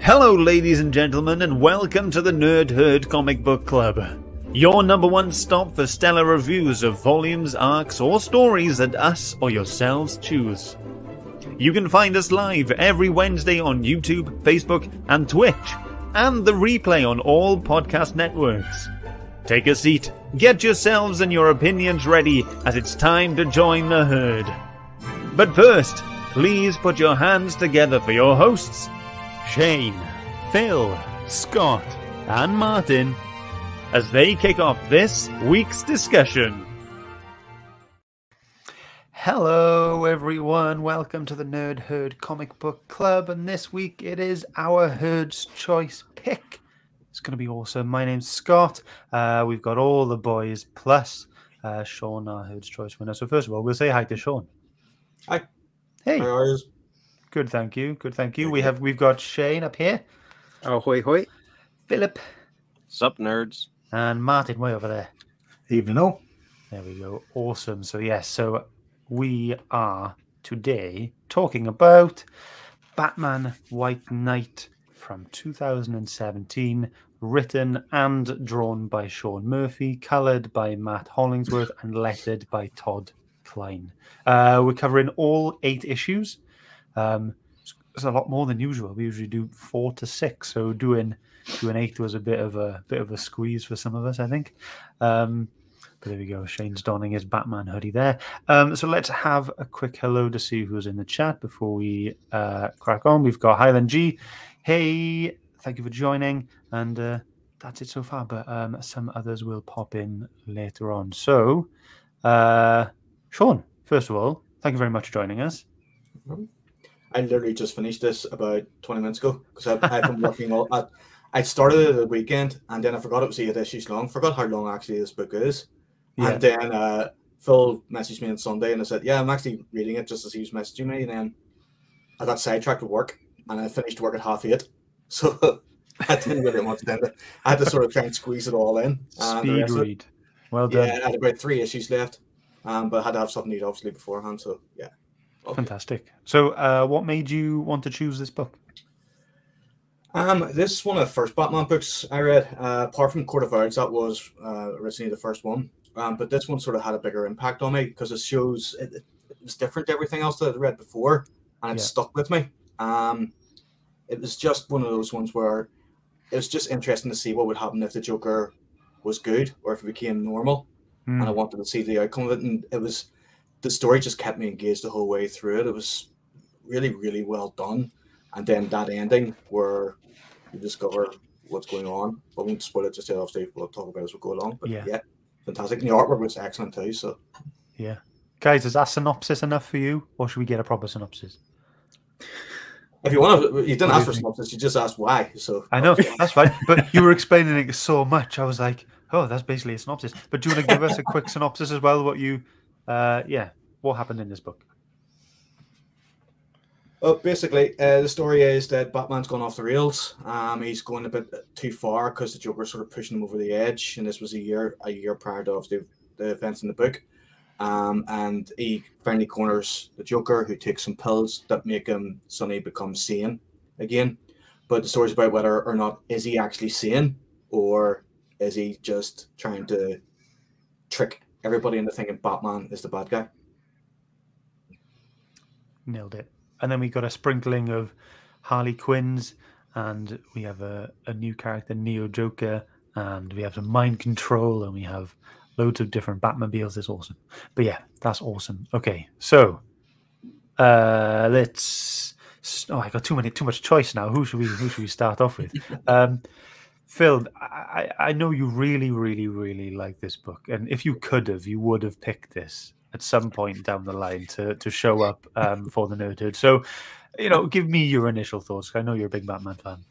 Hello, ladies and gentlemen, and welcome to the Nerd Herd Comic Book Club. Your number one stop for stellar reviews of volumes, arcs, or stories that us or yourselves choose. You can find us live every Wednesday on YouTube, Facebook, and Twitch, and the replay on all podcast networks. Take a seat, get yourselves and your opinions ready, as it's time to join the herd. But first, please put your hands together for your hosts, Shane, Phil, Scott, and Martin, as they kick off this week's discussion. Hello, everyone. Welcome to the Nerd Herd Comic Book Club. And this week it is our Herd's Choice pick. It's going to be awesome. My name's Scott. Uh, we've got all the boys plus uh, Sean, our Herd's Choice winner. So, first of all, we'll say hi to Sean. Hi. Hey. How are you? Good, thank you. Good, thank you. We have we've got Shane up here, Oh, hoy hoy. Philip, Sup, nerds? and Martin way over there. Evening, all. There we go. Awesome. So yes, so we are today talking about Batman White Knight from 2017, written and drawn by Sean Murphy, colored by Matt Hollingsworth, and lettered by Todd Klein. Uh, we're covering all eight issues. Um, it's a lot more than usual. We usually do four to six, so doing doing eight was a bit of a bit of a squeeze for some of us, I think. Um, but there we go. Shane's donning his Batman hoodie there. Um, so let's have a quick hello to see who's in the chat before we uh, crack on. We've got Highland G. Hey, thank you for joining. And uh, that's it so far. But um, some others will pop in later on. So, uh, Sean, first of all, thank you very much for joining us. I literally just finished this about 20 minutes ago because I've been working all. I, I started it at the weekend and then I forgot it was eight issues long. Forgot how long actually this book is. Yeah. And then uh, Phil messaged me on Sunday and I said, Yeah, I'm actually reading it just as he was messaging me. And then I got sidetracked at work and I finished work at half eight. So I didn't really much time. I had to sort of try and squeeze it all in. Speed rest of it- read. Well done. Yeah, I had about three issues left. Um, but I had to have something to eat obviously beforehand. So yeah. Okay. Fantastic. So, uh, what made you want to choose this book? Um, this is one of the first Batman books I read. Uh, apart from Court of Owls, that was uh, originally the first one. Um, but this one sort of had a bigger impact on me because it shows it, it was different to everything else that I'd read before, and it Yeah. stuck with me. Um, it was just one of those ones where it was just interesting to see what would happen if the Joker was good or if it became normal, Hmm. and I wanted to see the outcome of it. And it was the story just kept me engaged the whole way through it. It was really, really well done. And then that ending where you discover what's going on. I won't spoil it just yet. Obviously, we'll talk about it as we go along. But Yeah. yeah, fantastic. And the artwork was excellent too. So Yeah. Guys, is that synopsis enough for you, or should we get a proper synopsis? if you want to, you didn't What ask for synopsis. You just asked why. So I know that's fine, but you were explaining it so much. I was like, "Oh, that's basically a synopsis." But do you want to give us a quick synopsis as well? What you, uh, yeah, what happened in this book? Well, basically, uh, the story is that Batman's gone off the rails. Um, he's going a bit too far because the Joker's sort of pushing him over the edge, and this was a year a year prior to the, the events in the book. Um, and he finally corners the Joker, who takes some pills that make him suddenly become sane again. But the story's about whether or not is he actually sane, or is he just trying to trick everybody into thinking Batman is the bad guy. Nailed it. And then we got a sprinkling of Harley Quinns, and we have a, a new character, Neo Joker, and we have some mind control, and we have loads of different Batmobiles. It's awesome. But yeah, that's awesome. Okay, so uh let's. Oh, I got too many, too much choice now. Who should we, who should we start off with? Um, Phil, I, I I know you really, really, really like this book, and if you could have, you would have picked this at some point down the line to to show up um, for the Nerd Herd. So, you know, give me your initial thoughts. I know you're a big Batman fan.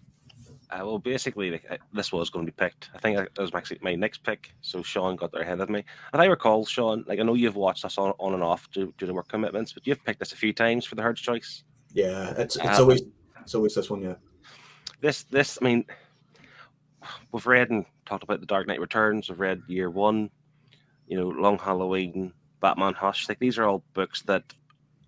Uh, well, basically, like, uh, this was going to be picked. I think that was actually my next pick. So Sean got there ahead of me. And I recall, Sean, like I know you've watched us on, on and off due, due to work commitments, but you've picked this a few times for the Herd's Choice. Yeah, it's it's Um, always it's always this one. Yeah. This, this, I mean, we've read and talked about the Dark Knight Returns. We've read Year One, you know, Long Halloween, Batman Hush. Like these are all books that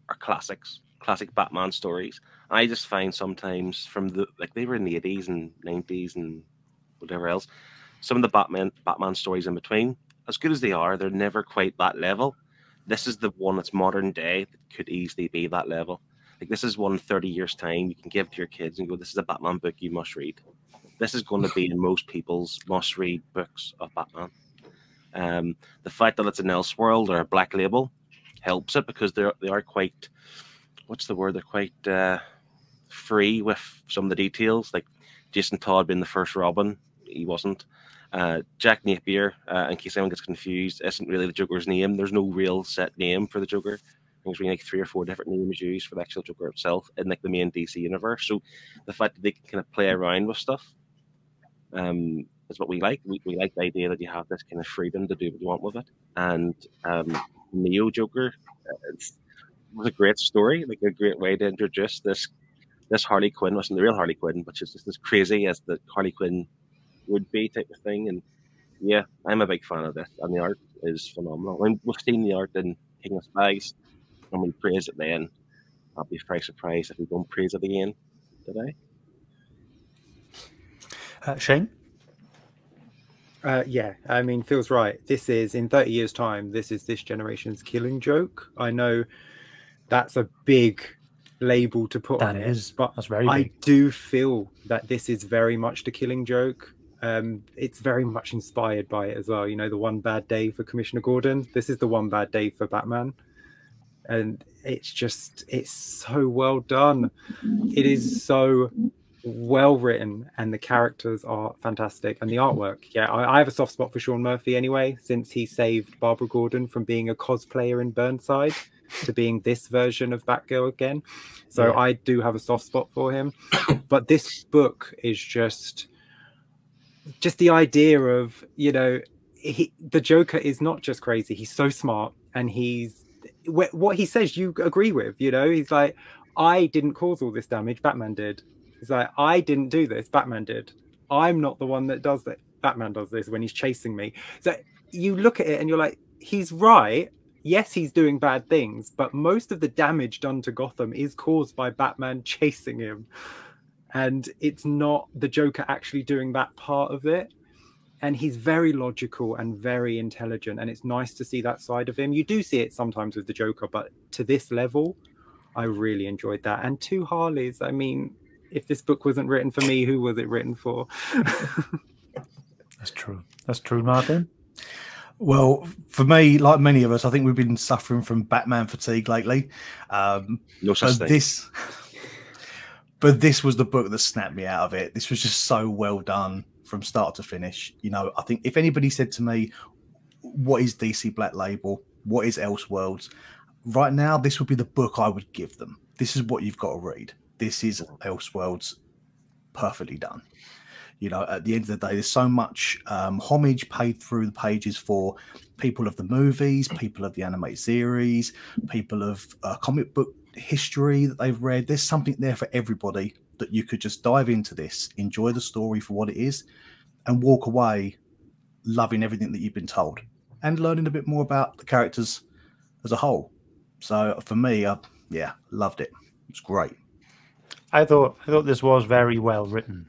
are classics, classic Batman stories. I just find sometimes from the like they were in the eighties and nineties and whatever else, some of the Batman Batman stories in between, as good as they are, they're never quite that level. This is the one that's modern day that could easily be that level. Like this is one 30 years time you can give to your kids and go, this is a Batman book you must read. This is going to be in most people's must read books of Batman. Um, the fact that it's an Elseworld or a black label helps it because they're they are quite what's the word? They're quite uh, free with some of the details. Like Jason Todd being the first Robin, he wasn't. Uh, Jack Napier, uh, in case anyone gets confused, isn't really the Joker's name. There's no real set name for the Joker. There's really like three or four different names used for the actual Joker itself in like the main DC universe. So the fact that they can kind of play around with stuff um, is what we like. We, we like the idea that you have this kind of freedom to do what you want with it. And um, Neo Joker uh, was a great story, like a great way to introduce this this Harley Quinn wasn't the real Harley Quinn, but she's just as crazy as the Harley Quinn would be type of thing. And yeah, I'm a big fan of this, and the art is phenomenal. Mean, we've seen the art in King of Spies, and we praise it then. I'll be very surprised if we don't praise it again today. Uh, Shane? Uh, yeah, I mean, feels right. This is in 30 years' time, this is this generation's killing joke. I know that's a big label to put That on is. it, but That's very I do feel that this is very much the killing joke. Um, it's very much inspired by it as well. You know, the one bad day for Commissioner Gordon. This is the one bad day for Batman. And it's just, it's so well done. It is so well written, and the characters are fantastic. And the artwork, yeah, I, I have a soft spot for Sean Murphy anyway, since he saved Barbara Gordon from being a cosplayer in Burnside to being this version of Batgirl again. So Yeah. I do have a soft spot for him. but this book is just just the idea of you know he, the joker is not just crazy he's so smart and he's wh- what he says you agree with you know he's like i didn't cause all this damage batman did he's like i didn't do this batman did i'm not the one that does it batman does this when he's chasing me so you look at it and you're like he's right yes he's doing bad things but most of the damage done to gotham is caused by batman chasing him and it's not the Joker actually doing that part of it. And he's very logical and very intelligent, and it's nice to see that side of him. You do see it sometimes with the Joker, but to this level, I really enjoyed that. And two Harleys. I mean, if this book wasn't written for me, who was it written for? That's true. That's true, Martin. Well, for me, like many of us, I think we've been suffering from Batman fatigue lately. Um, No such thing. this, but this was the book that snapped me out of it. This was just so well done from start to finish. You know, I think if anybody said to me, "What is DC Black Label? What is Elseworlds?" Right now, this would be the book I would give them. This is what you've got to read. This is Elseworlds, perfectly done. You know, at the end of the day, there's so much um, homage paid through the pages for people of the movies, people of the animated series, people of uh, comic book history that they've read. There's something there for everybody that you could just dive into this, enjoy the story for what it is, and walk away loving everything that you've been told and learning a bit more about the characters as a whole. So for me, I, yeah, loved it. It's great. I thought I thought this was very well written,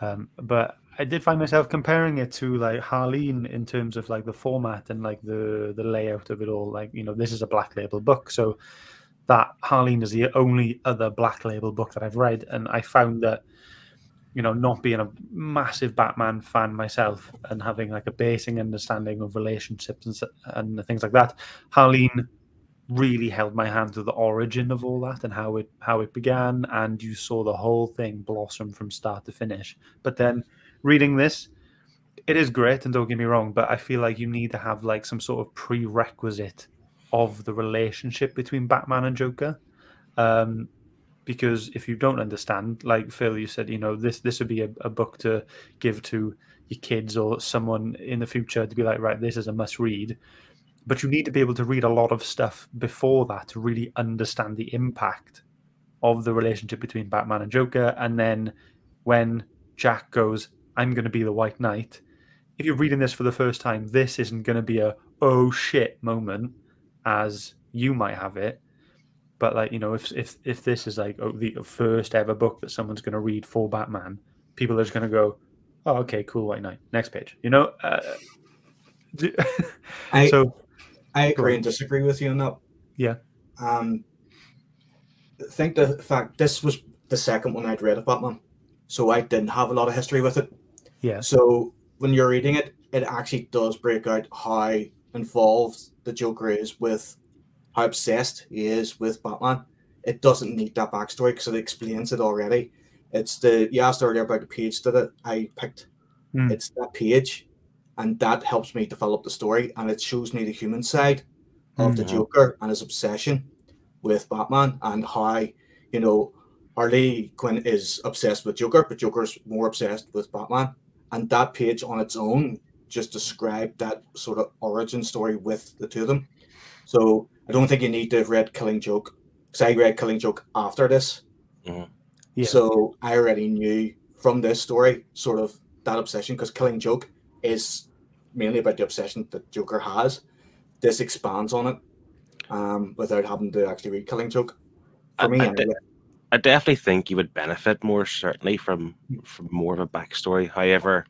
um, but I did find myself comparing it to like Harleen in terms of like the format and like the the layout of it all. Like you know, this is a black label book, so that Harleen is the only other black label book that I've read, and I found that you know, not being a massive Batman fan myself and having like a basic understanding of relationships and and things like that, Harleen really held my hand to the origin of all that and how it how it began and you saw the whole thing blossom from start to finish. But then reading this it is great and don't get me wrong but i feel like you need to have like some sort of prerequisite of the relationship between batman and joker um because if you don't understand like phil you said you know this this would be a, a book to give to your kids or someone in the future to be like right this is a must read but you need to be able to read a lot of stuff before that to really understand the impact of the relationship between Batman and Joker. And then when Jack goes, I'm going to be the White Knight, if you're reading this for the first time, this isn't going to be a oh shit moment as you might have it. But like you know, if if if this is like oh, the first ever book that someone's going to read for Batman, people are just going to go, "Oh, okay, cool, White Knight." Next page. You know. Uh, I, so I agree and disagree with you on that. Yeah. Um, I think the fact this was the second one I'd read of Batman, so I didn't have a lot of history with it. yeah, So when you're reading it, it actually does break out how involved the Joker is with how obsessed he is with Batman. It doesn't need that backstory because it explains it already. It's the you asked earlier about the page that I picked. Hmm. It's that page, and that helps me develop the story, and it shows me the human side of the Mhm. Joker and his obsession with Batman, and how you know Harley Quinn is obsessed with Joker, but Joker's more obsessed with Batman. And that page on its own just described that sort of origin story with the two of them. So I don't think you need to have read Killing Joke because I read Killing Joke after this. yeah. So I already knew from this story sort of that obsession because Killing Joke is mainly about the obsession that Joker has. This expands on it um, without having to actually read Killing Joke. For I- me, I anyway. did- I definitely think you would benefit more certainly from from more of a backstory. However,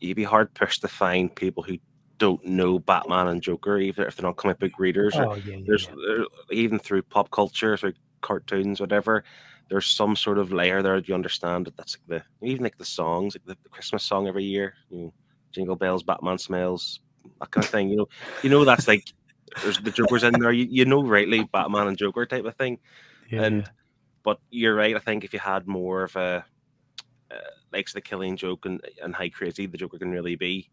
you'd be hard pushed to find people who don't know Batman and Joker, even if they're not comic book readers. or Oh yeah, yeah, there's yeah. even through pop culture, through cartoons, whatever. There's some sort of layer there. that You understand that that's like the even like the songs, like the, the Christmas song every year. You know, Jingle Bells, Batman Smells, that kind of thing. You know, you know that's like there's the Joker's in there. You, you know, rightly Batman and Joker type of thing. yeah, and but you're right. I think if you had more of a uh, likes the killing joke and, and how crazy the Joker can really be,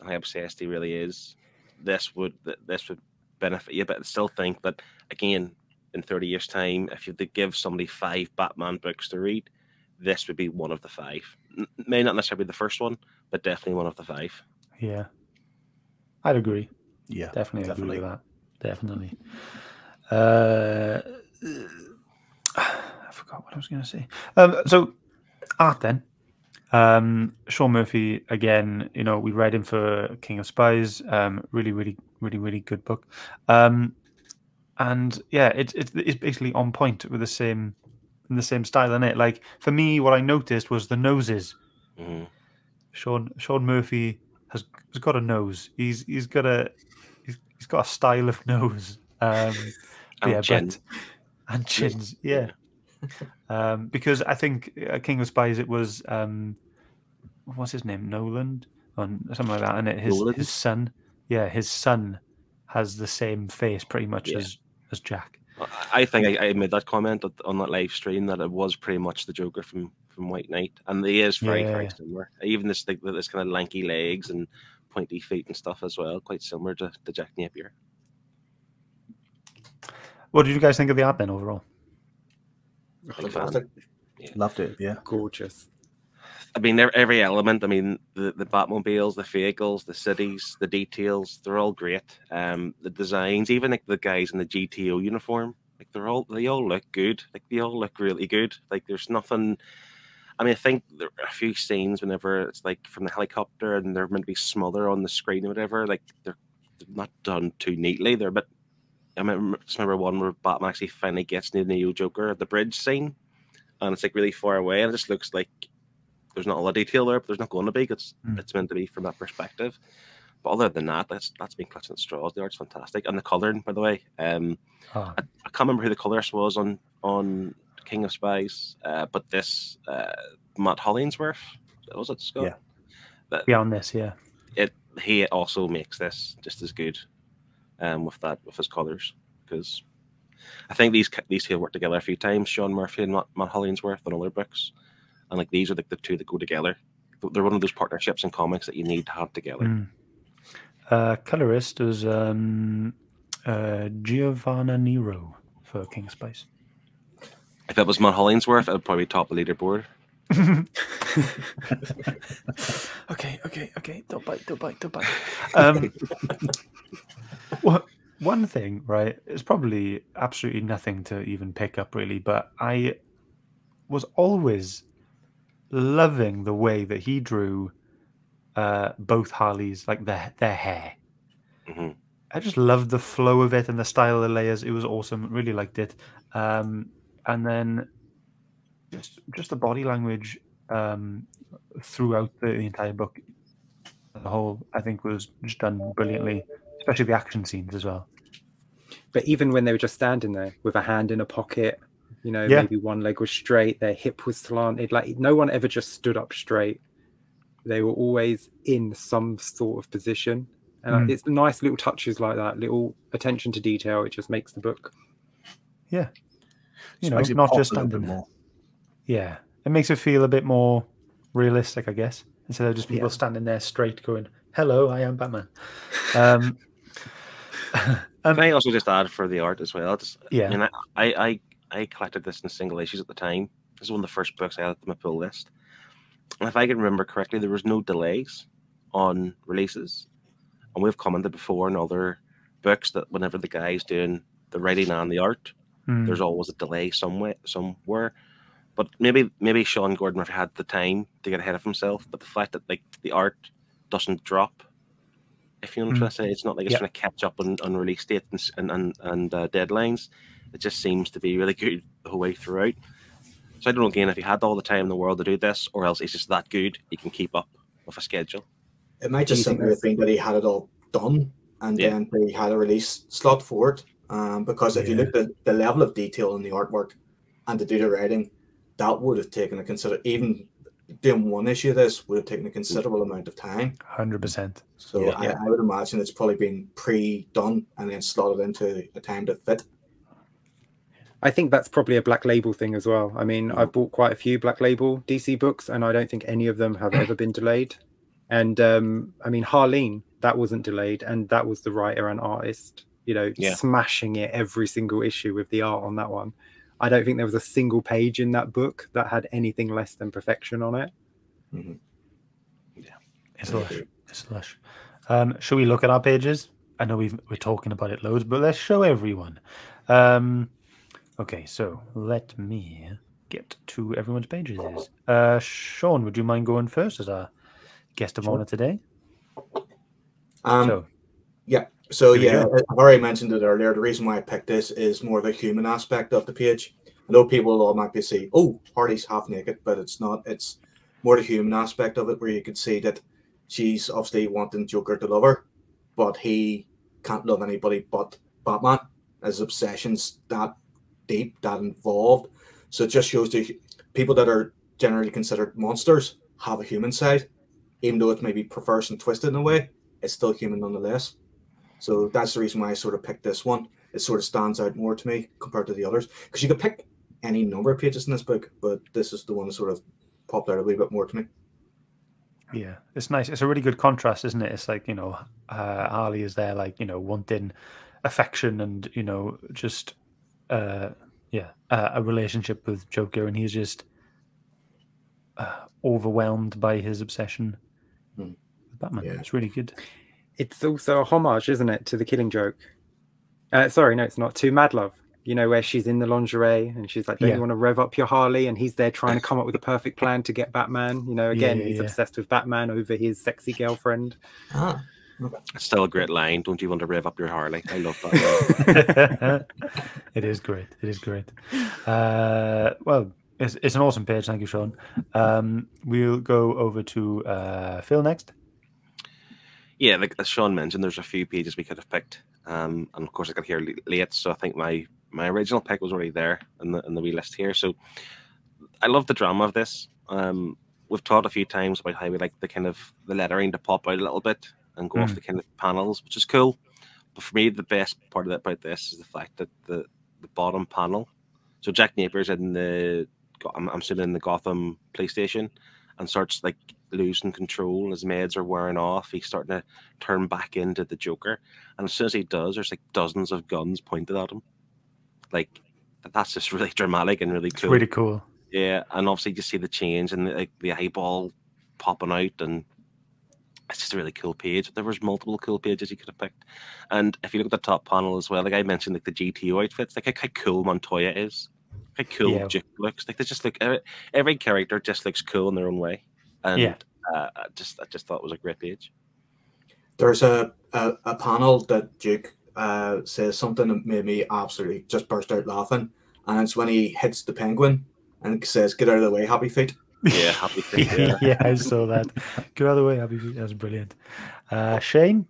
and how obsessed he really is, this would this would benefit you. But I still think that again, in thirty years' time, if you had give somebody five Batman books to read, this would be one of the five. N- may not necessarily be the first one, but definitely one of the five. yeah. I'd agree. Yeah, Definitely, definitely. agree with that. Definitely. Uh, I forgot what I was going to say. Um, so art then. Um, Sean Murphy again. You know, we read him for King of Spies. Um, really, really, really, really good book. Um, and yeah, it's it's it's basically on point with the same in the same style in it. Like for me, what I noticed was the noses. hmm Sean Sean Murphy has, has got a nose. He's he's got a he's, he's got a style of nose. Um, And yeah, chin. but and chins, yeah. um, because I think uh, King of Spies it was um, what's his name Nolan or something like that, and it his his son, yeah, his son has the same face pretty much Yeah. as as Jack. I- I think I, I made that comment on that live stream that it was pretty much the Joker from from White Knight, and he is very very Yeah. similar. Even this like this kind of lanky legs and pointy feet and stuff as well, quite similar to, to Jack Napier. What did you guys think of the art then overall? Fantastic. loved it. Yeah, Gorgeous. I mean, every element. I mean, the the Batmobiles, the vehicles, the cities, the details. They're all great. Um, the designs, even like the guys in the GTO uniform, like they're all they all look good. Like they all look really good. Like there's nothing. I mean, I think there are a few scenes whenever it's like from the helicopter and they're meant to be smothered on the screen or whatever. Like they're, not done too neatly. They're a bit. I remember, just remember one where Batman actually finally gets near the new Joker at the bridge scene, and it's like really far away, and it just looks like there's not a lot of detail there, but there's not going to be. It's Mm. it's meant to be from that perspective. But other than that, that's that's been clutching straws. The art's fantastic, and the colouring, by the way. Um, Oh, I, I can't remember who the colorist was on on King of Spies, uh, but this uh, Matt Hollingsworth was it Scott? Yeah. yeah, on this, yeah. It he also makes this just as good, um, with that with his colors because I think these these two have worked together a few times. Sean Murphy and Matt, Matt Hollingsworth on other books, and like these are like the two that go together. They're one of those partnerships in comics that you need to have together. Mm. Uh, colorist was um, uh, Giovanna Niro for King of Spies. If it was Matt Hollingsworth, it would probably top the leaderboard. okay, okay, okay. Don't bite, don't bite, don't bite. Um, what, one thing, right? It's probably absolutely nothing to even pick up, really, but I was always loving the way that he drew uh, both Harleys, like their their hair. Mhm. I just loved the flow of it and the style of the layers. It was awesome. Really liked it. Um, and then just just the body language um, throughout the, the entire book, the whole I think was just done brilliantly, especially the action scenes as well. But even when they were just standing there with a hand in a pocket, you know, Yeah. maybe one leg was straight, their hip was slanted. Like no one ever just stood up straight. They were always in some sort of position. And Mm. it's nice little touches like that, little attention to detail. It just makes the book. Yeah. You Just know, makes it not just a bit more. Yeah, it makes it feel a bit more realistic, I guess, instead of just people Yeah. standing there straight going, "Hello, I am Batman." Um, and Can I also just add for the art as well? Just, Yeah. I mean, I, I, I, I collected this in single issues at the time. This is one of the first books I had on my pull list. And if I can remember correctly, there was no delays on releases. And we've commented before in other books that whenever the guy's doing the writing and the art, Hmm. there's always a delay somewhere somewhere. But maybe maybe Sean Gordon had the time to get ahead of himself. But the fact that like the art doesn't drop, if you know what I'm Mm. trying to say, it's not like it's Yeah. trying to catch up on, on release dates and and and, and uh, deadlines. It just seems to be really good the whole way throughout. So I don't know again if he had all the time in the world to do this, or else he's just that good he can keep up with a schedule. It might just think simply have been that he had it all done and Yeah. then they had a release slot for it. Um, because if you look at the level of detail in the artwork and to do the writing, that would have taken a consider even doing one issue of this would have taken a considerable amount of time. hundred percent. So Yeah. I, I would imagine it's probably been pre-done and then slotted into a time to fit. I think that's probably a black label thing as well. I mean, I've bought quite a few black label DC books, and I don't think any of them have ever been delayed. And um, I mean, Harleen, that wasn't delayed, and that was the writer and artist, you know, Yeah. smashing it every single issue with the art on that one. I don't think there was a single page in that book that had anything less than perfection on it. Yeah. It's lush. It's lush. Um, shall we look at our pages? I know we've, we're talking about it loads, but let's show everyone. Um, okay, so let me get to everyone's pages. Uh, Sean, would you mind going first as our guest of Sure. honor today? Um, so, So yeah. I've already mentioned it earlier. The reason why I picked this is more the human aspect of the page. I know people will automatically say, "Oh, Harley's half naked," but it's not. It's more the human aspect of it, where you can see that she's obviously wanting Joker to love her, but he can't love anybody but Batman. His obsessions that deep, that involved. So it just shows the people that are generally considered monsters have a human side, even though it may be perverse and twisted in a way. It's still human nonetheless. So that's the reason why I sort of picked this one. It sort of stands out more to me compared to the others. Because you could pick any number of pages in this book, but this is the one that sort of popped out a little bit more to me. yeah, it's nice. It's a really good contrast, isn't it? It's like, you know, uh, Harley is there, like, you know, wanting affection and, you know, just, uh, yeah, uh, a relationship with Joker, and he's just uh, overwhelmed by his obsession Hmm. with Batman. Yeah. It's really good. It's also a homage, isn't it, to the Killing Joke? Uh, sorry, no, it's not. To Mad Love. You know, where she's in the lingerie and she's like, "Don't Yeah. you want to rev up your Harley?" And he's there trying to come up with a perfect plan to get Batman. You know, again, Yeah, he's yeah. obsessed with Batman over his sexy girlfriend. Ah, It's still a great line. Don't you want to rev up your Harley? I love that. it is great. It is great. Uh, well, it's, it's an awesome page. Thank you, Sean. Um, we'll go over to uh, Phil next. yeah, like as Sean mentioned, there's a few pages we could have picked, um, and of course I got here late, so I think my my original pick was already there in the in the wee list here. So I love the drama of this. Um, we've talked a few times about how we like the kind of the lettering to pop out a little bit and go off Mm. the kind of panels, which is cool. But for me, the best part of it about this is the fact that the the bottom panel. So Jack Napier's in the I'm, I'm sitting in the Gotham police station and starts like losing control. His meds are wearing off. He's starting to turn back into the Joker. And as soon as he does, there's like dozens of guns pointed at him. Like that's just really dramatic and really It's cool. really cool. Yeah, and obviously you see the change and like the eyeball popping out, and it's just a really cool page. There was multiple cool pages you could have picked, and if you look at the top panel as well, like I mentioned, like the GTO outfits, like how cool Montoya is, how cool Yeah. Duke looks. Like they just look every, every character just looks cool in their own way, and Yeah. uh, I just I just thought it was a great page. there's a, a, a panel that Duke uh, says something that made me absolutely just burst out laughing, and it's when he hits the penguin and says, "Get out of the way, Happy Feet." Yeah, happy feet. yeah, Yeah. I saw that. Go out of the way, Abby. That was brilliant. Uh, Shane?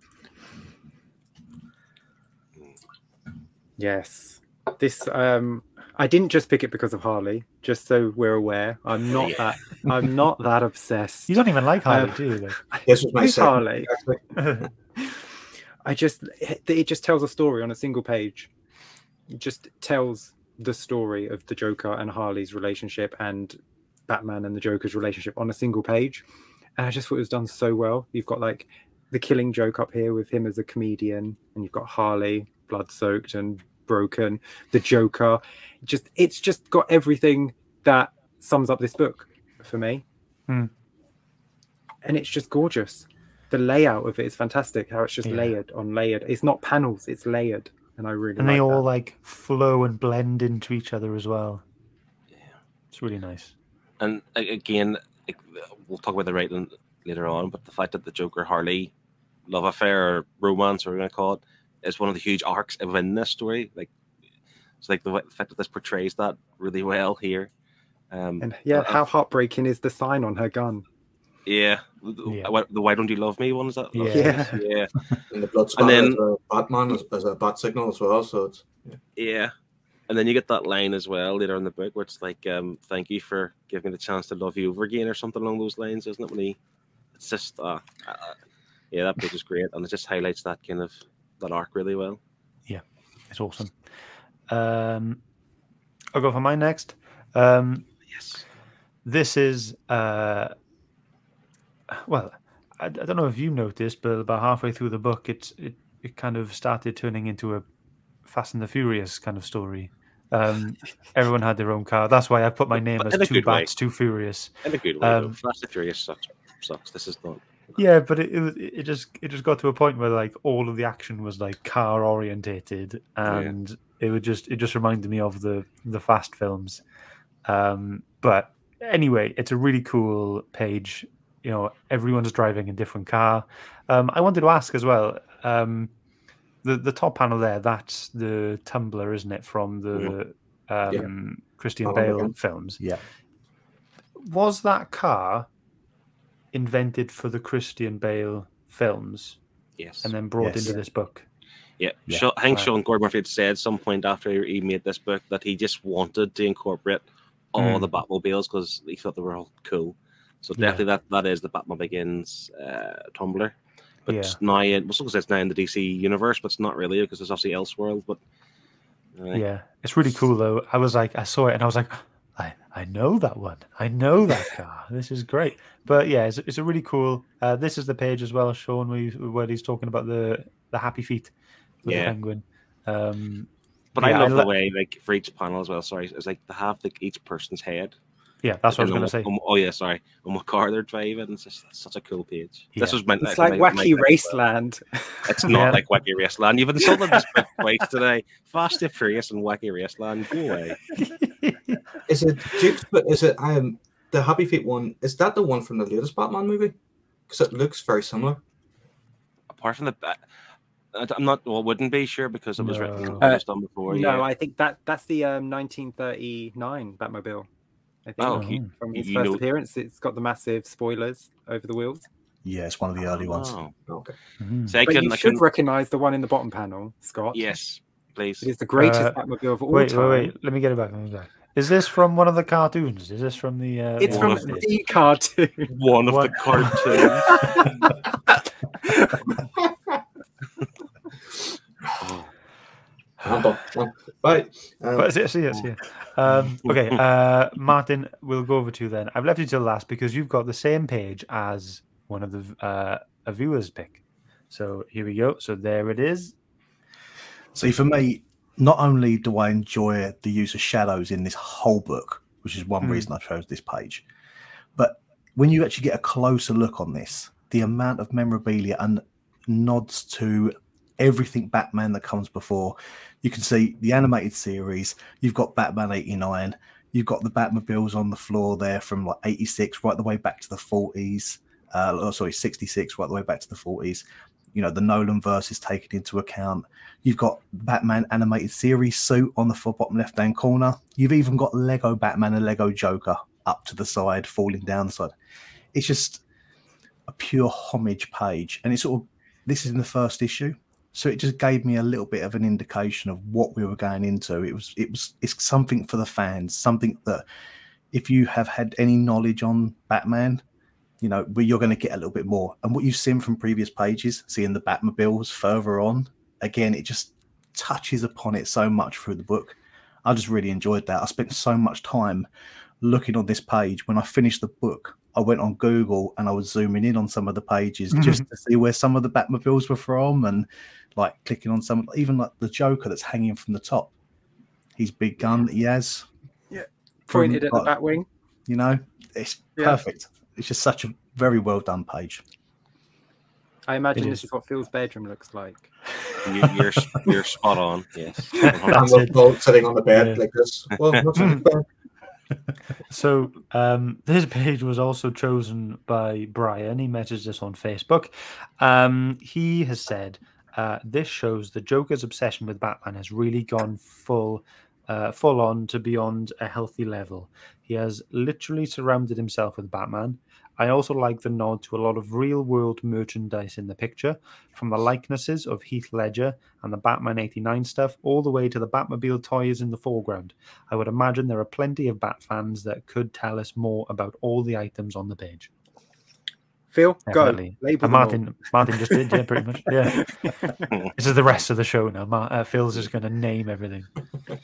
Yes. This um I didn't just pick it because of Harley, just so we're aware. I'm not that I'm not that obsessed. You don't even like Harley, Um, do you? Like? This was my Who's. Harley? I just it, it just tells a story on a single page. It just tells the story of the Joker and Harley's relationship and Batman and the Joker's relationship on a single page. And I just thought it was done so well. You've got like the killing joke up here with him as a comedian, and you've got Harley, blood soaked and broken, the Joker. Just it's just got everything that sums up this book for me. Hmm. And it's just gorgeous the layout of it is fantastic. How it's just Yeah. layered on layered. It's not panels; it's layered, and I really and like they all that. like flow and blend into each other as well. Yeah. It's really nice. And again, like, we'll talk about the writing later on, but the fact that the Joker Harley love affair or romance, or we're going to call it, is one of the huge arcs within this story. Like, it's like the, fact that this portrays that really well here. Um, And yeah, uh, how heartbreaking is the sign on her gun? yeah, the, Yeah. the- the "Why don't you love me" one is that? Yeah. Yeah. yeah, And the blood And then- as a Batman as, as a bat signal as well. So it's yeah. And then you get that line as well later in the book where it's like, um, "Thank you for giving me the chance to love you over again" or something along those lines, isn't it? When he, it's just, uh, uh, yeah, that book is great, and it just highlights that kind of that arc really well. Yeah, it's awesome. Um, I'll go for mine next. Um, Yes. this is uh, well, I, I don't know if you noticed, but about halfway through the book, it's it, it kind of started turning into a Fast and the Furious kind of story. Um, everyone had their own car. That's why I put my name as a Two way. Bats, Too Furious. In a good way, Um. Fast and Furious sucks. Sucks. This is not. Yeah, but it, it it just it just got to a point where like all of the action was like car orientated, and it would just it just reminded me of the the fast films. Um, but anyway, it's a really cool page. You know, everyone's driving a different car. Um, I wanted to ask as well. Um, the the top panel there, that's the tumbler, isn't it, from the um, Christian Oh, Bale okay. films? Yeah. was that car invented for the Christian Bale films Yes. and then brought Yes. into this book? yeah. Yeah. Sha- I think Right. Sean Gordon Murphy had said some point after he made this book that he just wanted to incorporate all Mm. the Batmobiles because he thought they were all cool. So Yeah. definitely that that is the Batman Begins uh, Tumbler. But Yeah. now, in, well, it's now in the DC universe, but it's not really because it's obviously Elseworld. But uh, Yeah, it's really cool though. I was like, I saw it and I was like, I, I know that one. I know that car. This is great. But yeah, it's, it's a really cool. Uh, this is the page as well, Sean, where, he's- where he's talking about the the happy feet with Yeah. the penguin. Um, But Yeah, I I love the way, like for each panel as well. Sorry, it's like to have like each person's head. Yeah, that's what I was going to say. on what- Oh yeah, sorry. On what car they're driving. It's just such a cool page. This was meant. It's I like Wacky my- Raceland. It's not Yeah. like Wacky Raceland. You've insulted this book twice today. Fast and Furious and Wacky Raceland. Go away. is it Duke's, but is it um the Happy Feet one? Is that the one from the latest Batman movie? Because it looks very similar. Apart from the, I- I'm not. Well, wouldn't be sure because it was written. No. It was done before. no, yeah. I think that that's the um, 1939 Batmobile. I think Oh, Oh. you- from his first know- appearance, it's got the massive spoilers over the wheels. Yeah, it's one of the early ones. Oh. Okay. Mhm. So I But can. you I should can. recognise the one in the bottom panel, Scott. Yes, please. It is the greatest Uh, Batmobile of all Wait, time. wait, wait. Let me get it back. Let me get it back. Is this from one of the cartoons? Is this from the? Uh, It's from One Walt the cartoon. One of What? the cartoons. I'm done. Done. Right. Um, But yes, yes, yes. Um, okay, uh, Martin, we'll go over to you then. I've left you till last because you've got the same page as one of the uh, a viewer's pick. So here we go. So there it is. See, for me, not only do I enjoy the use of shadows in this whole book, which is one Hmm. reason I chose this page, but when you actually get a closer look on this, the amount of memorabilia and nods to everything Batman that comes before, you can see the animated series, you've got Batman 89, you've got the Batmobiles on the floor there from like 86 right the way back to the 40s. Uh, oh, sorry, 66 right the way back to the 40s. You know, the Nolan verse is taken into account. You've got Batman animated series suit on the bottom left hand corner. You've even got Lego Batman and Lego Joker up to the side, falling down the side. It's just a pure homage page, and it's sort of this is in the first issue, so it just gave me a little bit of an indication of what we were going into. It was it was it's something for the fans, something that if you have had any knowledge on Batman, you know, you're going to get a little bit more. And what you've seen from previous pages, seeing the Batmobiles further on, again, it just touches upon it so much through the book. I just really enjoyed that. I spent so much time looking on this page. When I finished the book, I went on Google and I was zooming in on some of the pages mm-hmm. just to see where some of the Batmobiles were from and like clicking on some, even like the Joker that's hanging from the top. His big gun that he has. Yeah. Pointed at the like, Batwing. You know, it's Yeah. perfect. It's just such a very well done page. I imagine It this is. is what Phil's bedroom looks like. You, you're you're spot on. Yes. And That's it. sitting on the bed Yeah. like this. Well, not so um, this page was also chosen by Brian. He messaged us on Facebook. Um, he has said uh, this shows the Joker's obsession with Batman has really gone full, uh, full on to beyond a healthy level. He has literally surrounded himself with Batman. I also like the nod to a lot of real world merchandise in the picture, from the likenesses of Heath Ledger and the Batman 89 stuff, all the way to the Batmobile toys in the foreground. I would imagine there are plenty of Bat fans that could tell us more about all the items on the page. Phil, Definitely. go. Label And. Martin, Martin just did, yeah, pretty much. Yeah. this is the rest of the show now. Mar- uh, Phil's just going to name everything. But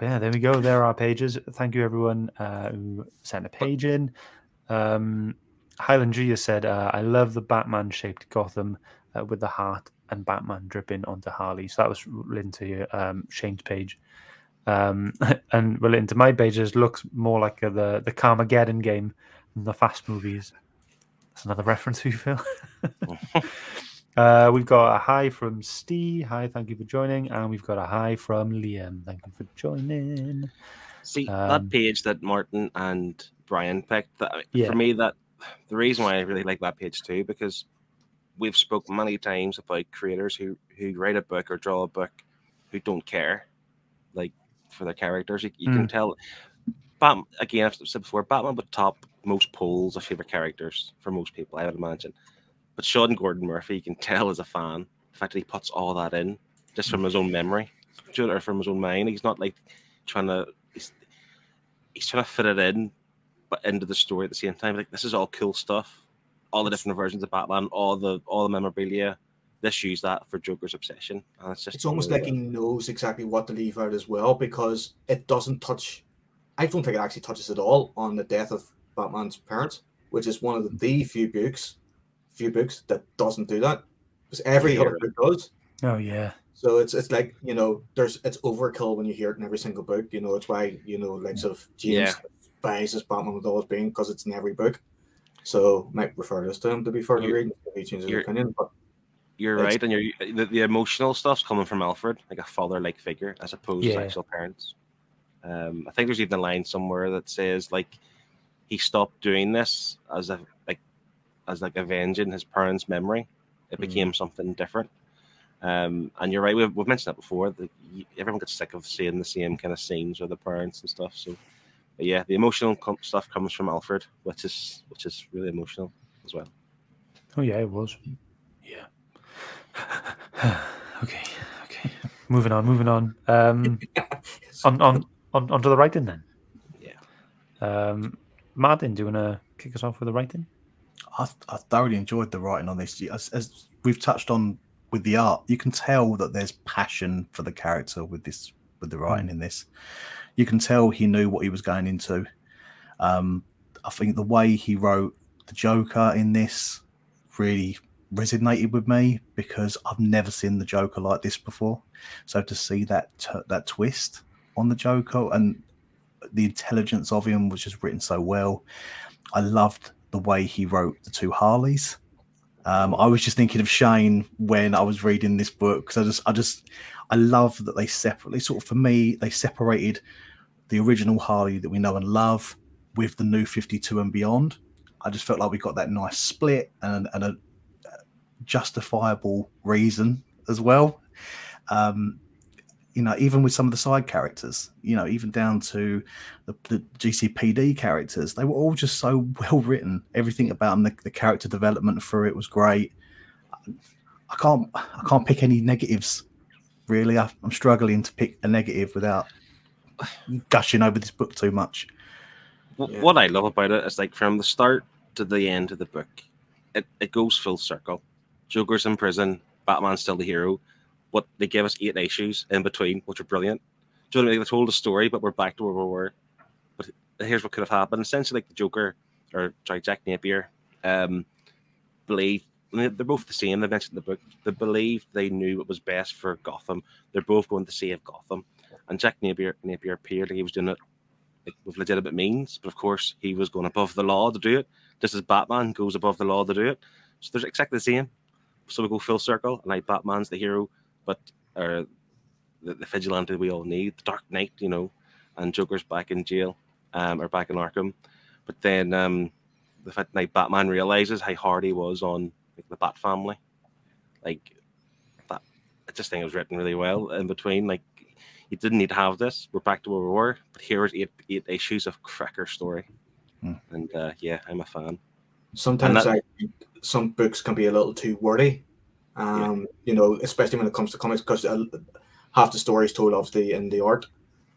yeah, there we go. There are pages. Thank you, everyone uh, who sent a page in. Um, Highland has said, uh, I love the Batman shaped Gotham uh, with the heart and Batman dripping onto Harley. So that was relating to um, Shane's page. Um, and relating to my pages, looks more like uh, the, the Carmageddon game than the Fast movies. That's another reference you, Phil. uh, we've got a hi from Steve. Hi, thank you for joining. And we've got a hi from Liam. Thank you for joining. See Um, that page that Martin and Brian picked. That Yeah. for me, that the reason why I really like that page too, because we've spoke many times about creators who who write a book or draw a book who don't care, like for their characters. You, you can tell. Batman, again, I've said before, Batman would top most polls of favorite characters for most people, I would imagine. But Sean Gordon Murphy, you can tell as a fan, the fact that he puts all that in just from his own memory or from his own mind. He's not like trying to he's, he's trying to fit it in, but into the story at the same time. Like this is all cool stuff, all the different versions of Batman, all the all the memorabilia. Let's use that for Joker's obsession, and it's just It's almost like he knows exactly what to leave out as well because it doesn't touch. I don't think it actually touches at all on the death of Batman's parents, which is one of the, the few books, few books that doesn't do that. Because every Yeah. other book does. Oh, yeah. So it's it's like you know, there's it's overkill when you hear it in every single book. You know, it's why you know, like sort of James Yeah. buys his Batman with always been because it's in every book. So might refer this to him to be further You're- reading if he changes his you're- opinion. But You're right, and you're the, the emotional stuff's coming from Alfred, like a father-like figure, as opposed Yeah. to actual parents. Um, I think there's even a line somewhere that says like he stopped doing this as a like as like avenging his parents' memory. It Mhm. became something different. Um, and you're right, we've, we've mentioned that before. That y- everyone gets sick of seeing the same kind of scenes with the parents and stuff. So, but yeah, the emotional com- stuff comes from Alfred, which is which is really emotional as well. Oh, yeah, it was. Yeah. okay. Okay. Moving on. Moving on. Um, on, on, on, on to the writing then. Yeah. Um, Martin, do you want to kick us off with the writing? I, I thoroughly enjoyed the writing on this. As, as we've touched on with the art, you can tell that there's passion for the character with this, with the writing in this. You can tell he knew what he was going into. Um, I think the way he wrote the Joker in this really resonated with me because I've never seen the Joker like this before. So to see that t- that twist on the Joker and the intelligence of him was just written so well. I loved the way he wrote the two Harleys. Um, I was just thinking of Shane when I was reading this book because I just, I just, I love that they separately, sort of for me, they separated the original Harley that we know and love with the new 52 and beyond. I just felt like we got that nice split and, and a, justifiable reason as well. Um, you know, even with some of the side characters, you know, even down to the, the GCPD characters, they were all just so well written. Everything about them, the, the character development for it was great. I can't, I can't pick any negatives. Really, I, I'm struggling to pick a negative without gushing over this book too much. Wh- Yeah. What I love about it is like from the start to the end of the book, it, it goes full circle. Joker's in prison, Batman's still the hero, but they gave us eight issues in between, which are brilliant. Do you know what I mean? They told a story, but we're back to where we were. But here's what could have happened. Essentially, like the Joker, or sorry, Jack Napier, um, believe they're both the same. They mentioned the book. They believe they knew what was best for Gotham. They're both going to save Gotham. And Jack Napier, Napier appeared like he was doing it like, with legitimate means, but of course he was going above the law to do it, just as Batman goes above the law to do it. So there's exactly the same. So we go full circle, and like Batman's the hero, but or the, the vigilante we all need, the Dark Knight, you know, and Joker's back in jail, um, or back in Arkham. But then um, the fact like Batman realizes how hard he was on like, the Bat family, like that. I just think it was written really well in between, like you didn't need to have this. We're back to where we were, but here's eight eight issues of cracker story, Hmm. and uh, yeah, I'm a fan. Sometimes that- I think some books can be a little too wordy. Um, you know, especially when it comes to comics, because uh, half the story is told obviously in the art,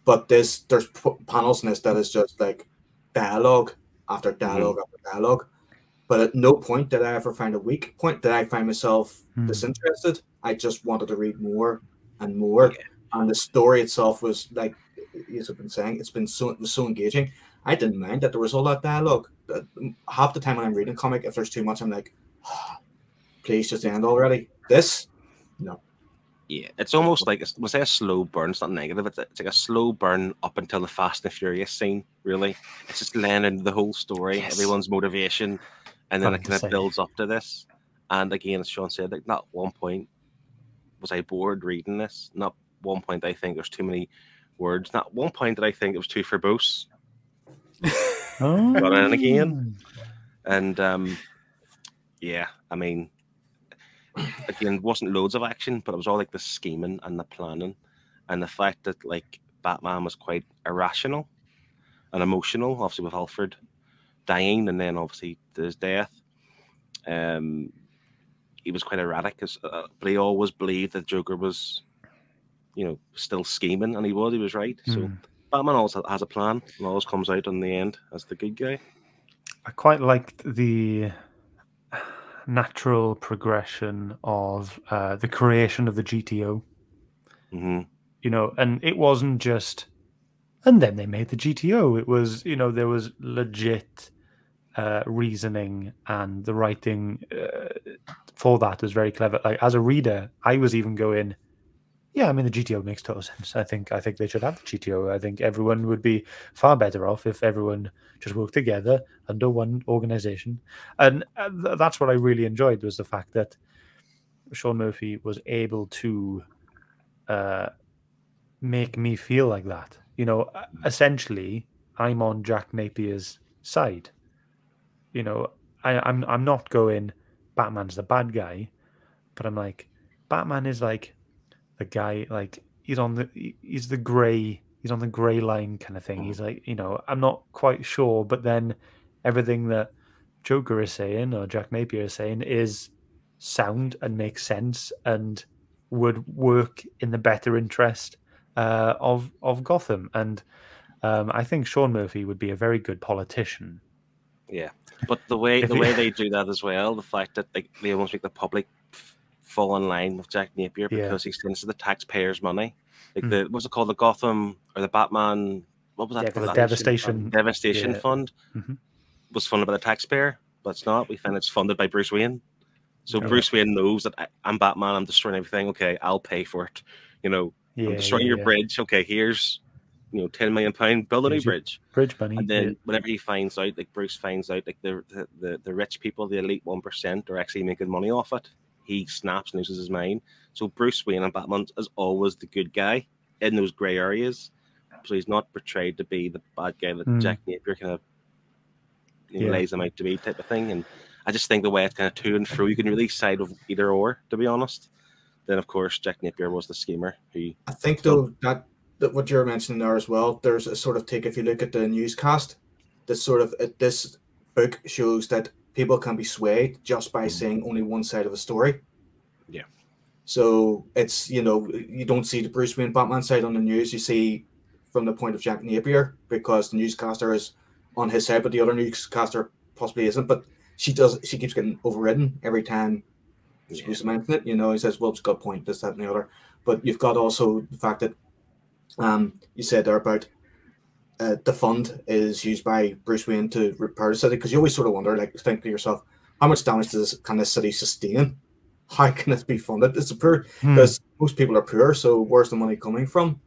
but this there's p- panels in this that is just like dialogue after dialog after dialogue. But at no point did I ever find a weak point. Did I find myself Hmm. disinterested? I just wanted to read more and more. And the story itself was like, as I've been saying, it's been so it was so engaging. I didn't mind that there was all that dialogue. Uh, Half the time when I'm reading a comic, if there's too much, I'm like, please just end already. This, no. Yeah, it's almost like it's, we'll say a slow burn. It's not negative. It's, it's like a slow burn up until the Fast and Furious scene. Really, it's just laying into the whole story, Yes. everyone's motivation, and then it kind of builds up to this. And again, as Sean said, like not one point was I bored reading this. Not one point I think there's too many words. Not one point did I think it was too verbose. Oh. Got in again. And um, yeah, I mean, again, it wasn't loads of action, but it was all like the scheming and the planning, and the fact that like Batman was quite irrational and emotional, obviously with Alfred dying, and then obviously his death. Um, he was quite erratic, 'cause, uh, but he always believed that Joker was, you know, still scheming, and he was. He was right. So Hmm. Batman always has a plan, and always comes out in the end as the good guy. I quite liked the natural progression of uh, the creation of the GTO. hmm You know, and it wasn't just, and then they made the GTO. It was, you know, there was legit uh, reasoning, and the writing uh, for that was very clever. Like as a reader, I was even going, yeah, I mean the GTO makes total sense. I think I think they should have the GTO. I think everyone would be far better off if everyone just worked together under one organization. And uh, th- that's what I really enjoyed was the fact that Sean Murphy was able to uh, make me feel like that. You know, uh, essentially, I'm on Jack Napier's side. You know, I, I'm I'm not going Batman's the bad guy, but I'm like Batman is like the guy like he's on the he's the gray he's on the gray line kind of thing. He's like you know I'm not quite sure, but then everything that Joker is saying or Jack Napier is saying is sound and makes sense and would work in the better interest uh, of of Gotham. And um, I think Sean Murphy would be a very good politician. Yeah, but the way the way they do that as well, the fact that they, they almost make the public f- fall in line with Jack Napier Yeah. because he sends to the taxpayers' money. Like Mm. the what's it called, the Gotham or the Batman? What was that? Yeah, the that- Devastation- Devastation yeah. Fund Mhm. was funded by the taxpayer, but it's not. We find it's funded by Bruce Wayne. So Okay. Bruce Wayne knows that I, I'm Batman. I'm destroying everything. Okay, I'll pay for it. You know, Yeah, I'm destroying yeah, your yeah. bridge. Okay, here's you know ten million pound. Build a new bridge. Bridge money. And yeah. then whenever he finds out, like Bruce finds out, like the the, the, the rich people, the elite one percent, are actually making money off it, he snaps and loses his mind. So Bruce Wayne and Batman is always the good guy in those grey areas. So he's not portrayed to be the bad guy that Mm. Jack Napier kind of you Yeah. lays him out to be type of thing. And I just think the way it's kind of to and fro, you can really side with either or, to be honest. Then, of course, Jack Napier was the schemer who I think though that, that what you're mentioning there as well, there's a sort of take if you look at the newscast, this sort of uh, this book shows that people can be swayed just by saying only one side of a story. Yeah. So it's you know you don't see the Bruce Wayne Batman side on the news. You see from the point of Jack Napier because the newscaster is on his side, but the other newscaster possibly isn't. But she does she keeps getting overridden every time he's supposed to mention it. You know, he says, "Well, it's got a point, this, that, and the other." But you've got also the fact that um, you said there about uh, the fund is used by Bruce Wayne to repair the city because you always sort of wonder, like, think to yourself, how much damage does this can this city sustain? How can this be funded? It's a poor Hmm. because most people are poor, so where's the money coming from?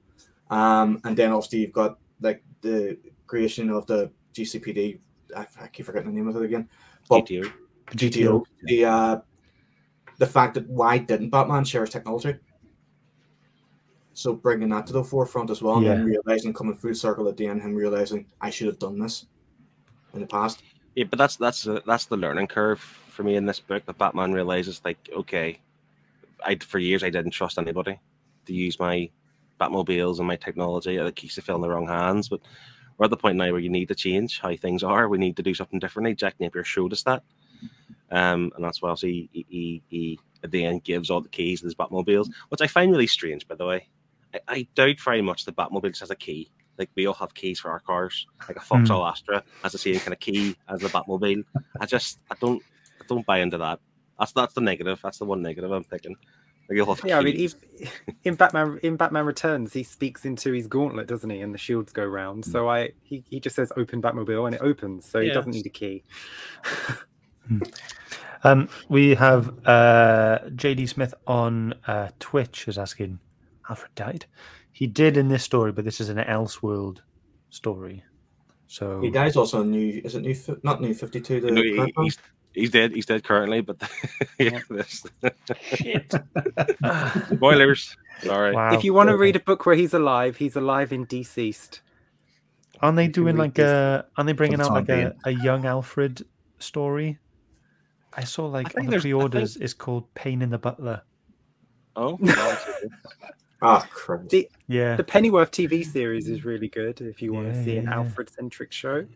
Um, and then obviously you've got like the creation of the GCPD. I, I keep forgetting the name of it again. But GTO. GTO, the uh, the fact that why didn't Batman share his technology? So bringing that to the forefront as well, and then realizing coming full circle at the end, him realizing I should have done this in the past. Yeah, but that's that's the that's the learning curve for me in this book. That Batman realizes, like, okay, I for years I didn't trust anybody to use my Batmobiles and my technology. It keeps the fell in the wrong hands. But we're at the point now where you need to change how things are. We need to do something differently. Jack Napier showed us that, um, and that's why obviously he, he, he at the end gives all the keys to his Batmobiles, which I find really strange, by the way. I, I doubt very much the Batmobile just has a key. Like we all have keys for our cars. Like a Vauxhall Astra has the same kind of key as the Batmobile. I just I don't I don't buy into that. That's that's the negative. That's the one negative I'm thinking. Like you'll have Yeah, I mean, keys. if, in Batman in Batman Returns, he speaks into his gauntlet, doesn't he? And the shields go round. So I he, he just says open Batmobile and it opens. So he doesn't need a key. Um, we have uh, JD Smith on uh, Twitch is asking, Alfred died. He did in this story, but this is an Elseworld story. So He dies also in new. Is it new? Not new Fifty Two. The No, he- he's he's dead. He's dead currently, but yeah, this shit. spoilers. Sorry. wow. if you want to Okay. read a book where he's alive, he's alive in DCeased. aren't they doing like a? Aren't they bringing the out like a, a young Alfred story? I saw like think on the pre-orders. It's called Pain in the Butler. Oh, no, that's okay. Ah, Christ. The, Yeah. the Pennyworth TV series is really good if you want Yeah, to see an yeah, yeah. Alfred centric show.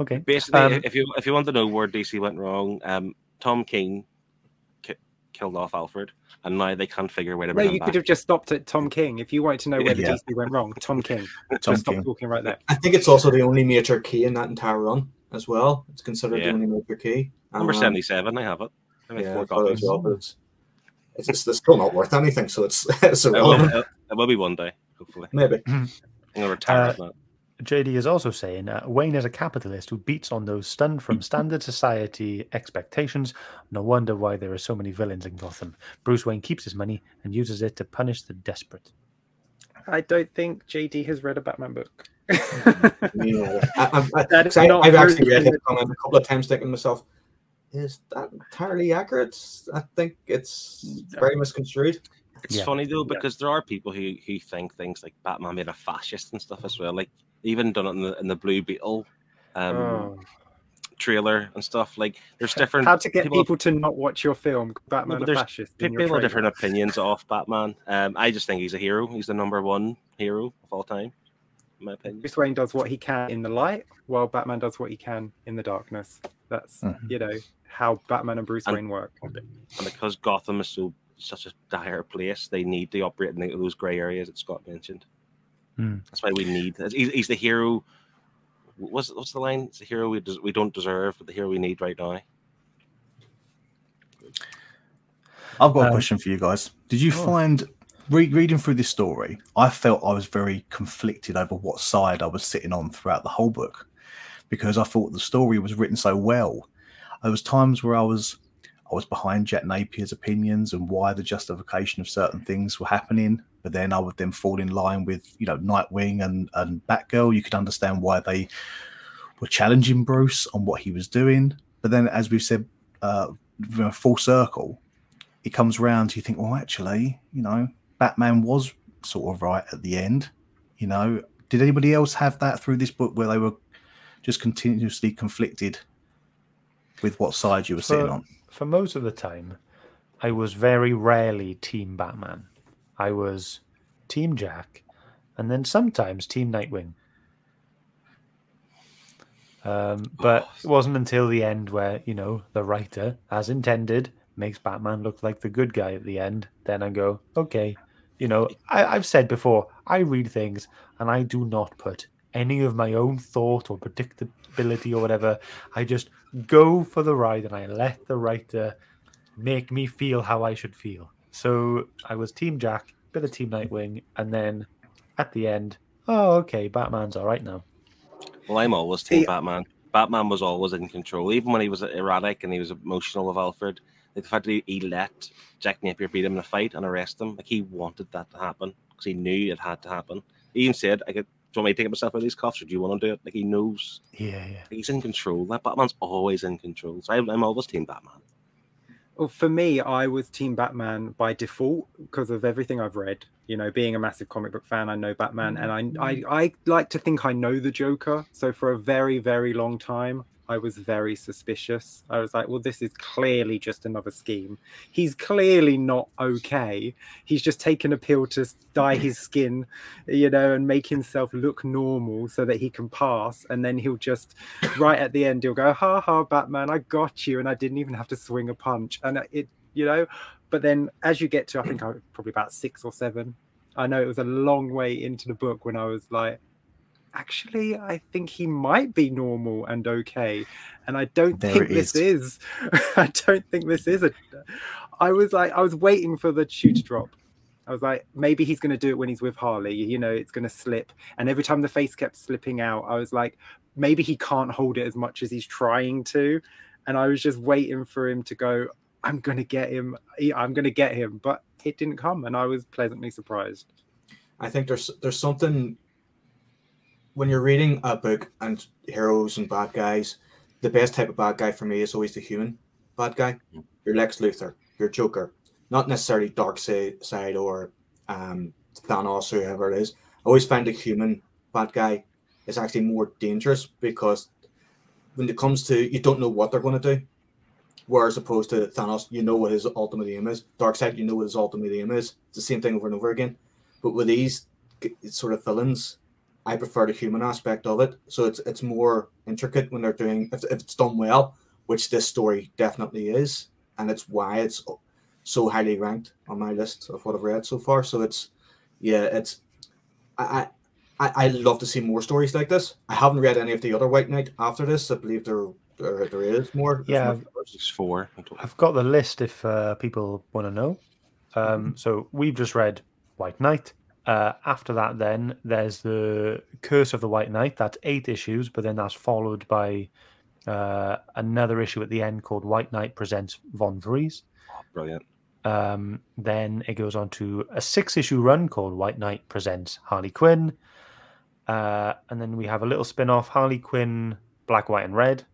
Okay. basically, Um, if you if you want to know where DC went wrong, um, Tom King ki- killed off Alfred, and now they can't figure a way to No, bring him you back. could have just stopped at Tom King. If you wanted to know where the DC went wrong, Tom King. Tom just stop King. talking right there. I think it's also the only major key in that entire run as well. It's considered Yeah. the only major key. Number Um, seventy-seven. I have it. I Yeah, four I thought it copies. well, but it's, it's, it's still not worth anything, so it's it's It will, irrelevant. it will be one day, hopefully. Maybe. I'm gonna retire Uh, from that. JD is also saying uh, Wayne is a capitalist who beats on those stunned from standard society expectations. No wonder why there are so many villains in Gotham. Bruce Wayne keeps his money and uses it to punish the desperate. I don't think JD has read a Batman book. Yeah. I, I, I, That is 'cause I, not I've actually read true. his comment a couple of times, thinking to myself, "Is that entirely accurate?" I think it's very misconstrued. It's Yeah. funny though Yeah. because there are people who, who think things like Batman made a fascist and stuff as well. Like even done it in the in the Blue Beetle um, Oh. trailer and stuff. Like there's different How to get people, people, to not watch your film, Batman but a there's fascist. people have different opinions off Batman. Um, I just think he's a hero. He's the number one hero of all time, in my opinion. Bruce Wayne does what he can in the light, while Batman does what he can in the darkness. That's Mhm. you know how Batman and Bruce And- Wayne work. And because Gotham is so such a dire place, they need to operate in those grey areas that Scott mentioned. Hmm. That's why we need. He's, he's the hero. What's what's the line? It's the hero we des- we don't deserve, but the hero we need right now. I've got a Um, question for you guys. Did you oh. find re- reading through this story? I felt I was very conflicted over what side I was sitting on throughout the whole book because I thought the story was written so well. There was times where I was I was behind Jack Napier's opinions and why the justification of certain things were happening, but then I would then fall in line with you know Nightwing and and Batgirl. You could understand why they were challenging Bruce on what he was doing, but then as we've said, uh, you know, full circle, it comes round you think, well, actually, you know, Batman was sort of right at the end. You know, did anybody else have that through this book where they were just continuously conflicted? With what side you were sitting For- on. For most of the time, I was very rarely Team Batman. I was Team Jack, and then sometimes Team Nightwing. Um, but it wasn't until the end where you know the writer, as intended, makes Batman look like the good guy at the end. Then I go, okay, you know, I, I've said before, I read things and I do not put any of my own thought or predictability or whatever. I just go for the ride and I let the writer make me feel how I should feel. So I was Team Jack, bit of Team Nightwing, and then at the end, oh, okay, Batman's all right now. Well, I'm always Team See- Batman. Batman was always in control, even when he was erratic and he was emotional with Alfred. Like the fact that he, he let Jack Napier beat him in a fight and arrest him, like he wanted that to happen because he knew it had to happen. He even said, "I could." Do you want me to take myself out of these cuffs, or do you want to do it? Like he knows Yeah, yeah. he's in control. That Batman's always in control. So I'm, I'm always Team Batman. Well, for me, I was Team Batman by default because of everything I've read. You know, being a massive comic book fan, I know Batman, and I, I, I like to think I know the Joker. So for a very, very long time, I was very suspicious. I was like, well, this is clearly just another scheme. He's clearly not okay. He's just taken a pill to dye his skin, you know, and make himself look normal so that he can pass. And then he'll just, right at the end, he'll go, ha ha, Batman, I got you. And I didn't even have to swing a punch. And it, you know, but then as you get to, I think I probably about six or seven, I know it was a long way into the book when I was like, actually, I think he might be normal and okay. And I don't There think it this is. I don't think this is a. I was like, I was waiting for the shoe to drop. I was like, maybe he's going to do it when he's with Harley. You know, it's going to slip. And every time the face kept slipping out, I was like, maybe he can't hold it as much as he's trying to. And I was just waiting for him to go, I'm going to get him. I'm going to get him. But it didn't come. And I was pleasantly surprised. I think there's there's something when you're reading a book and heroes and bad guys, the best type of bad guy for me is always the human bad guy. Your Lex Luthor, your Joker, not necessarily Darkseid or um, Thanos or whoever it is. I always find the human bad guy is actually more dangerous because when it comes to you don't know what they're going to do. Whereas opposed to Thanos, you know what his ultimate aim is. Darkseid, you know what his ultimate aim is. It's the same thing over and over again. But with these sort of villains, I prefer the human aspect of it. So it's it's more intricate when they're doing if, if it's done well, which this story definitely is, and it's why it's so highly ranked on my list of what I've read so far. So it's yeah, it's I I I love to see more stories like this. I haven't read any of the other White Knight after this. I believe there there, there is more. Yeah, not- Six four. I've got the list if uh, people want to know. Um, so we've just read White Knight. Uh, after that, then there's the Curse of the White Knight. That's eight issues, but then that's followed by uh, another issue at the end called White Knight Presents Von Freeze. Brilliant. Um, then it goes on to a six issue run called White Knight Presents Harley Quinn. Uh, and then we have a little spin off Harley Quinn, Black, White, and Red.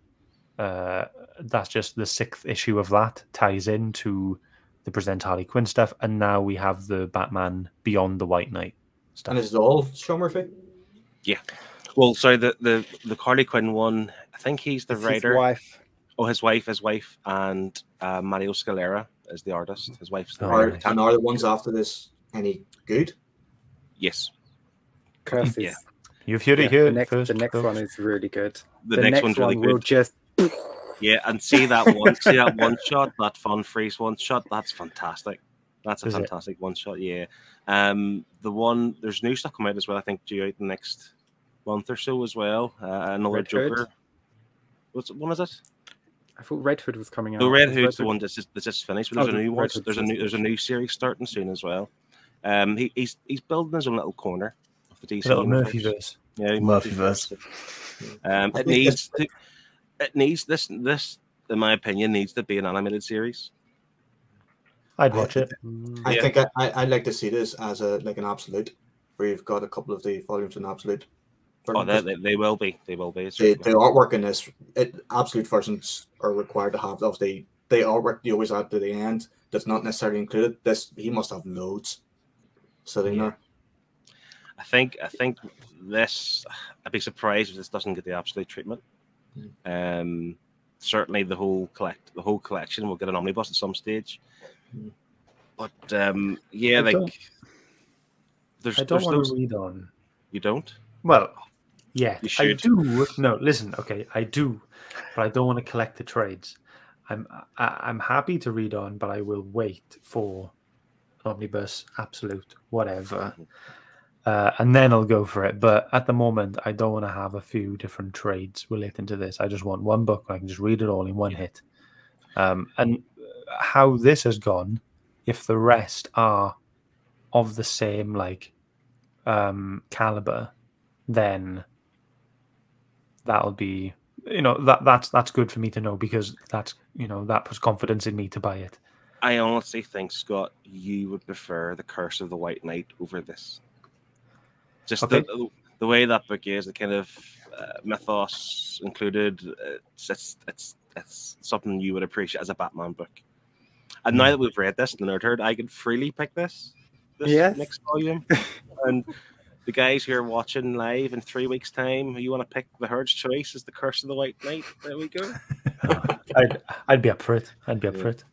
Uh, that's just the sixth issue of that, ties into the Present Harley Quinn stuff. And now we have the Batman Beyond the White Knight stuff. and is it all Sean Murphy? Yeah. Well, so the the the Harley Quinn one. I think he's the It's his writer. wife. Oh, his wife, his wife, and uh, Mario Scalera is the artist. His wife's the Oh, Are, writer. nice. and are the ones after this any good? Yes, Curses. Yeah. You've heard Yeah, it here the next, first. the next one is really good. the, next, one's really one will good. just Yeah, and see that one, see that one shot, that Von Freeze one shot. That's fantastic. That's a Is it? fantastic one shot. Yeah. Um, the one there's new stuff coming out as well. I think due out the next month or so as well. Uh, another Red Hood? Joker. What's one is it? I thought Red Hood was coming out. No, Red Is Hood's the one that's just, that's just finished. But Oh, there's a the new one. Hood's There's a new there's a new series starting soon as well. Um, he, he's he's building his own little corner of the DC Little universe. Murphyverse. Yeah, Murphyverse. Um, I it needs to, it needs this this in my opinion needs to be an animated series. I'd watch it. Mm, I Yeah. think I, I, I'd like to see this as a like an absolute, where you've got a couple of the volumes in absolute. Oh, they, they, they will be. They will be. It's the, really- the artwork in this, it, absolute versions are required to have of the the artwork you always add to the end. That's not necessarily included. This he must have loads. sitting Yeah. there. I think I think this. I'd be surprised if this doesn't get the absolute treatment. Um, certainly the whole collect the whole collection will get an omnibus at some stage. Mm. But um, yeah, I like there's, I don't there's want those to read on. you don't. Well, yeah, I do. No, listen. Okay, I do, but I don't want to collect the trades. I'm I, I'm happy to read on, but I will wait for omnibus, absolute, whatever, uh, and then I'll go for it. But at the moment, I don't want to have a few different trades relating to this. I just want one book. where I can just read it all in one hit. Um, and how this has gone, if the rest are of the same like um caliber then that'll be you know that that's that's good for me to know because that's you know that puts confidence in me to buy it I honestly think Scott, you would prefer the Curse of the White Knight over this. Just Okay. the, the way that book is, the kind of uh, mythos included. It's, it's it's it's something you would appreciate as a Batman book. And now that we've read this in the Nerd Herd, I can freely pick this this Yes. next volume. and the guys who are watching live in three weeks' time, you want to pick the Herd's choice as the Curse of the White Knight? There we go. i'd i'd be up for it i'd be up Yeah. for it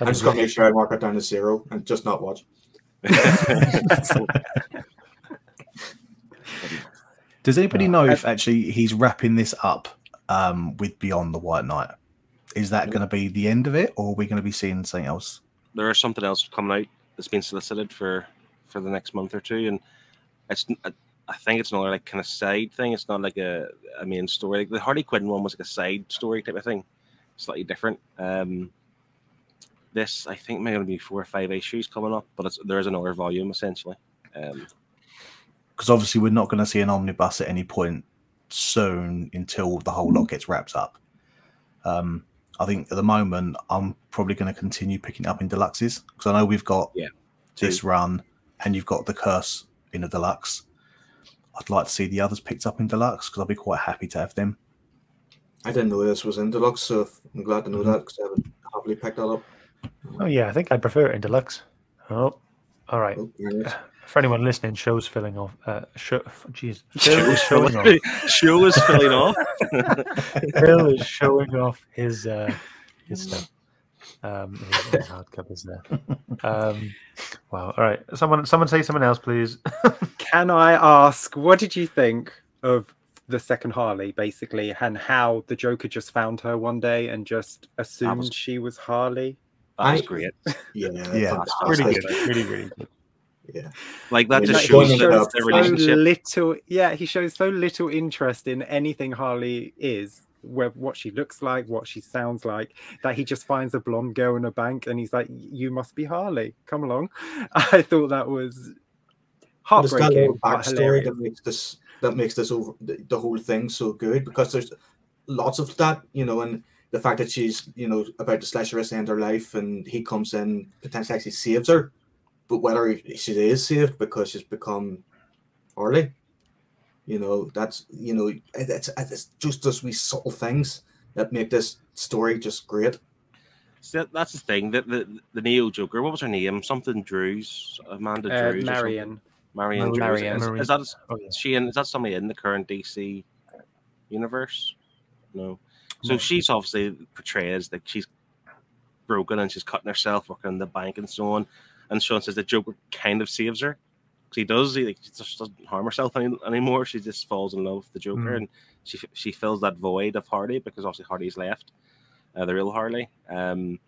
I I'm just gonna make sure I mark it down to zero and just not watch. Does anybody No, know if actually he's wrapping this up um, with Beyond the White Knight? Is that going to be the end of it, or are we going to be seeing something else? there is something else coming out that's been solicited for for the next month or two, and it's I I think it's another like kind of side thing. It's not like a, a main story. Like the Harley Quinn one was like a side story type of thing, slightly different. Um, this I think may only be four or five issues coming up, but it's, there is another volume essentially. Um, Because obviously we're not going to see an omnibus at any point soon until the whole lot gets wrapped up. Um, I think at the moment I'm probably going to continue picking up in deluxes because I know we've got Yeah, this run and you've got the curse in a deluxe. I'd like to see the others picked up in deluxe because I'd be quite happy to have them. I didn't know this was in deluxe, so I'm glad to know Mhm. that because I haven't happily picked that up. oh yeah i think i'd prefer it in deluxe oh all right Oh, there it is. For anyone listening show's filling off uh show jeez Phil is showing off show is filling off. Phil is showing off his uh, his stuff. Um, his, his hardcovers there. Um, wow. All right. Someone, someone say something else, please. Can I ask, what did you think of the second Harley, basically, and how the Joker just found her one day and just assumed was- she was Harley? That was I- great. Yeah, Yeah. fantastic. really good. Really, really good. Yeah, Like that Yeah, just like shows going the, into the the- so little, yeah, he shows so little interest in anything Harley is, where, what she looks like, what she sounds like, that he just finds a blonde girl in a bank and he's like, "You must be Harley. Come along." I thought that was heartbreaking. There's that little backstory that makes this that makes this over the, the whole thing so good because there's lots of that, you know, and the fact that she's you know about to slash her wrist end her life, and he comes in potentially actually saves her, but whether she is saved because she's become Harley, you know, that's you know, it- it's it's just those wee subtle things that make this story just great. So that's the thing. that the the Neo Joker. What was her name? Something Drews. Amanda Uh, Drews. or something. Marian. Marian. Drews. Marian. Is, Marian. is that Oh yeah. she in? Is that somebody in the current DC universe? No. So No. she's obviously portrayed as like she's broken and she's cutting herself working in the bank and so on. And Sean says the Joker kind of saves her. 'Cause he does. He like, just doesn't harm herself any, anymore. She just falls in love with the Joker, Mm. and she she fills that void of Harley because obviously Harley's left, uh, the real Harley. Um,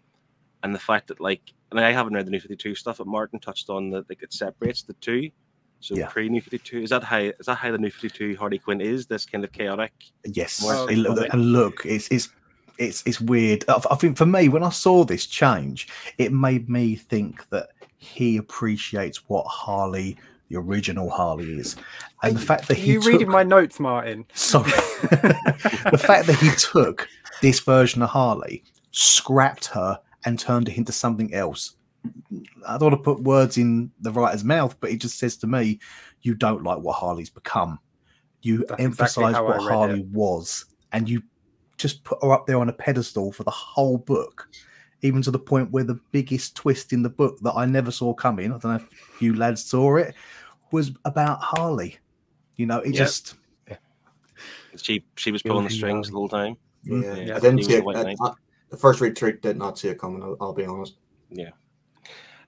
and the fact that like, and I haven't read the New Fifty Two stuff, but Martin touched on that like it separates the two. So Yeah. pre New Fifty Two is that how is that how the New Fifty Two Harley Quinn is? This kind of chaotic. Yes, More It look- and look, it's it's it's it's weird. I I think for me, when I saw this change, it made me think that he appreciates what Harley, the original Harley, is, and the fact that he you took, reading my notes, Martin? sorry, the fact that he took this version of Harley, scrapped her, and turned it into something else. I don't want to put words in the writer's mouth, but he just says to me, "You don't like what Harley's become. You That's emphasize I what Harley it. was, and you just put her up there on a pedestal for the whole book." Even to the point where the biggest twist in the book that I never saw coming, I don't know if you lads saw it, was about Harley. You know, it Yeah. just She she was Guilty pulling the strings Harley. the whole time. Yeah, Yeah, I didn't see it. White I- I- the first read through did not see it coming. I'll, I'll be honest. Yeah.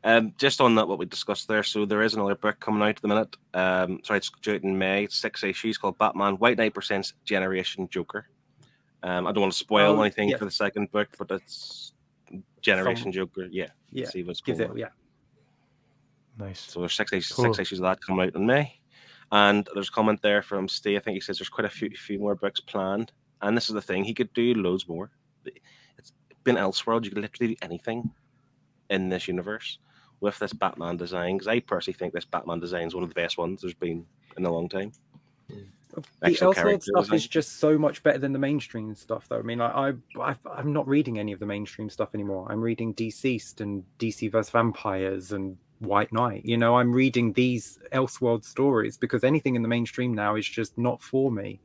Um, just on that, what we discussed there. So there is another book coming out at the minute. Um, sorry, it's due out in May. It's six issues called Batman White Knight presents Generation Joker. Um, I don't want to spoil Oh, anything yes. for the second book, but it's Generation Joker. Yeah, Yeah, see what's gives going it. on. Yeah. Nice. So there's six issues, Cool. six issues of that coming out in May, and there's a comment there from Steve. I think he says there's quite a few, few more books planned, and this is the thing: he could do loads more. It's been Elseworld; you could literally do anything in this universe with this Batman design. Because I personally think this Batman design is one of the best ones there's been in a long time. Hmm. The Elseworld stuff is just so much better than the mainstream stuff, though. I mean, I, I, I I'm not reading any of the mainstream stuff anymore. I'm reading DCeased and DC vs Vampires and White Knight. You know, I'm reading these Elseworld stories because anything in the mainstream now is just not for me.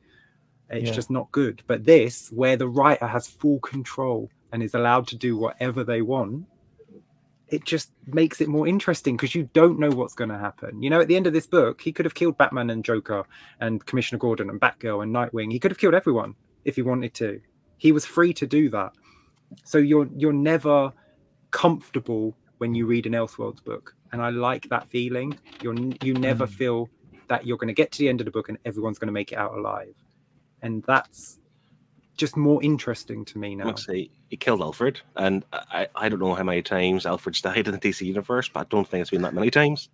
It's Yeah. just not good. But this, where the writer has full control and is allowed to do whatever they want, it just makes it more interesting because you don't know what's going to happen. You know, at the end of this book, he could have killed Batman and Joker and Commissioner Gordon and Batgirl and Nightwing. He could have killed everyone if he wanted to. He was free to do that. So you're you're never comfortable when you read an Elseworlds book, and I like that feeling. You're you never Mm. feel that you're going to get to the end of the book and everyone's going to make it out alive, and that's just more interesting to me now. Say he killed Alfred, and I, I don't know how many times Alfred's died in the DC universe, but I don't think it's been that many times.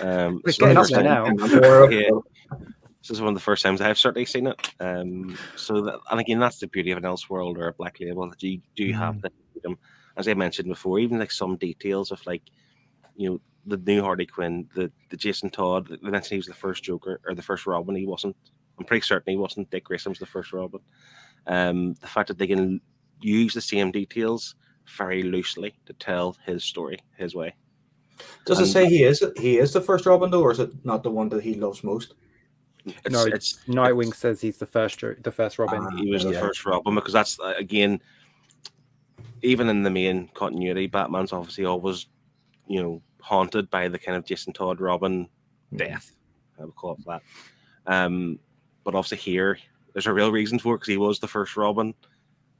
Um, It's so getting up there time- now. Yeah. This is one of the first times I've certainly seen it. Um, so, that, and again, that's the beauty of an Elseworld or a Black Label that you do have the freedom, as I mentioned before, even like some details of like, you know, the new Harley Quinn, the the Jason Todd. They mentioned he was the first Joker or the first Robin. He wasn't. I'm pretty certain he wasn't. Dick Grayson was the first Robin. Um, the fact that they can use the same details very loosely to tell his story his way. Does it say he is he is the first Robin though, or is it not the one that he loves most? It's, no, it's Nightwing says he's the first the first Robin. Ah. he was the first Robin because that's uh, again, even in the main continuity, Batman's obviously always, you know, haunted by the kind of Jason Todd Robin death. I would call it that. Um, but obviously here, there's a real reason for it because he was the first Robin,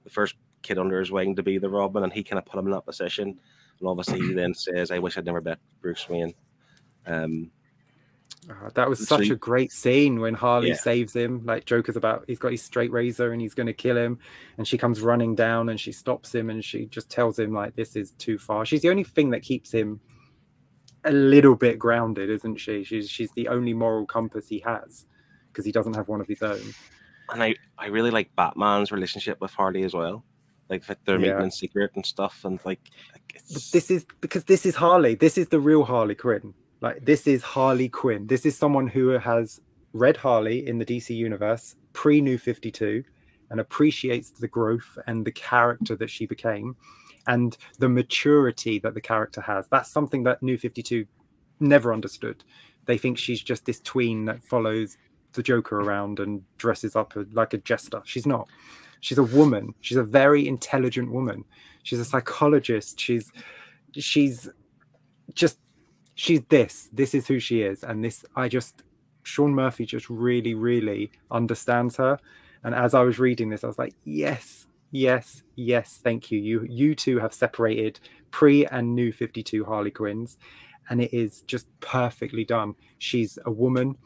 the first kid under his wing to be the Robin, and he kind of put him in that position. And obviously, he then says, "I wish I'd never met Bruce Wayne." Um, Ah, that was such you- a great scene when Harley Yeah. saves him. Like Joker's about, he's got his straight razor and he's going to kill him, and she comes running down and she stops him and she just tells him like, "This is too far." She's the only thing that keeps him a little bit grounded, isn't she? She's she's the only moral compass he has because he doesn't have one of his own. And I, I really like Batman's relationship with Harley as well. Like, like they're meeting in secret and stuff, and like, like this is because this is Harley. This is the real Harley Quinn. Like this is Harley Quinn. This is someone who has read Harley in the DC universe pre New 52 and appreciates the growth and the character that she became and the maturity that the character has. That's something that New 52 never understood. They think she's just this tween that follows the Joker around and dresses up like a jester. She's not. She's a woman. She's a very intelligent woman. She's a psychologist. She's she's just she's this. This is who she is. And this I just Sean Murphy just really, really understands her. And as I was reading this, I was like, yes, yes, yes, thank you. You you two have separated pre and new 52 Harley Quinns. And it is just perfectly done. She's a woman.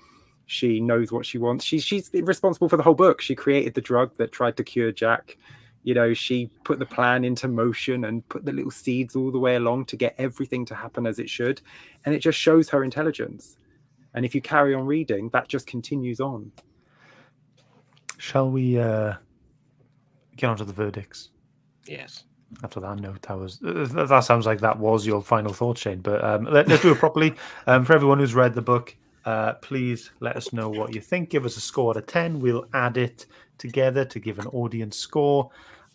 She knows what she wants. She's she's responsible for the whole book. She created the drug that tried to cure Jack. You know, she put the plan into motion and put the little seeds all the way along to get everything to happen as it should. And it just shows her intelligence. And if you carry on reading, that just continues on. Shall we uh, get on to the verdicts? yes. After that note, that was uh, that sounds like that was your final thought, Shane. But um, let, us do it properly. Um, for everyone who's read the book, uh, please let us know what you think. Give us a score out of ten. We'll add it together to give an audience score,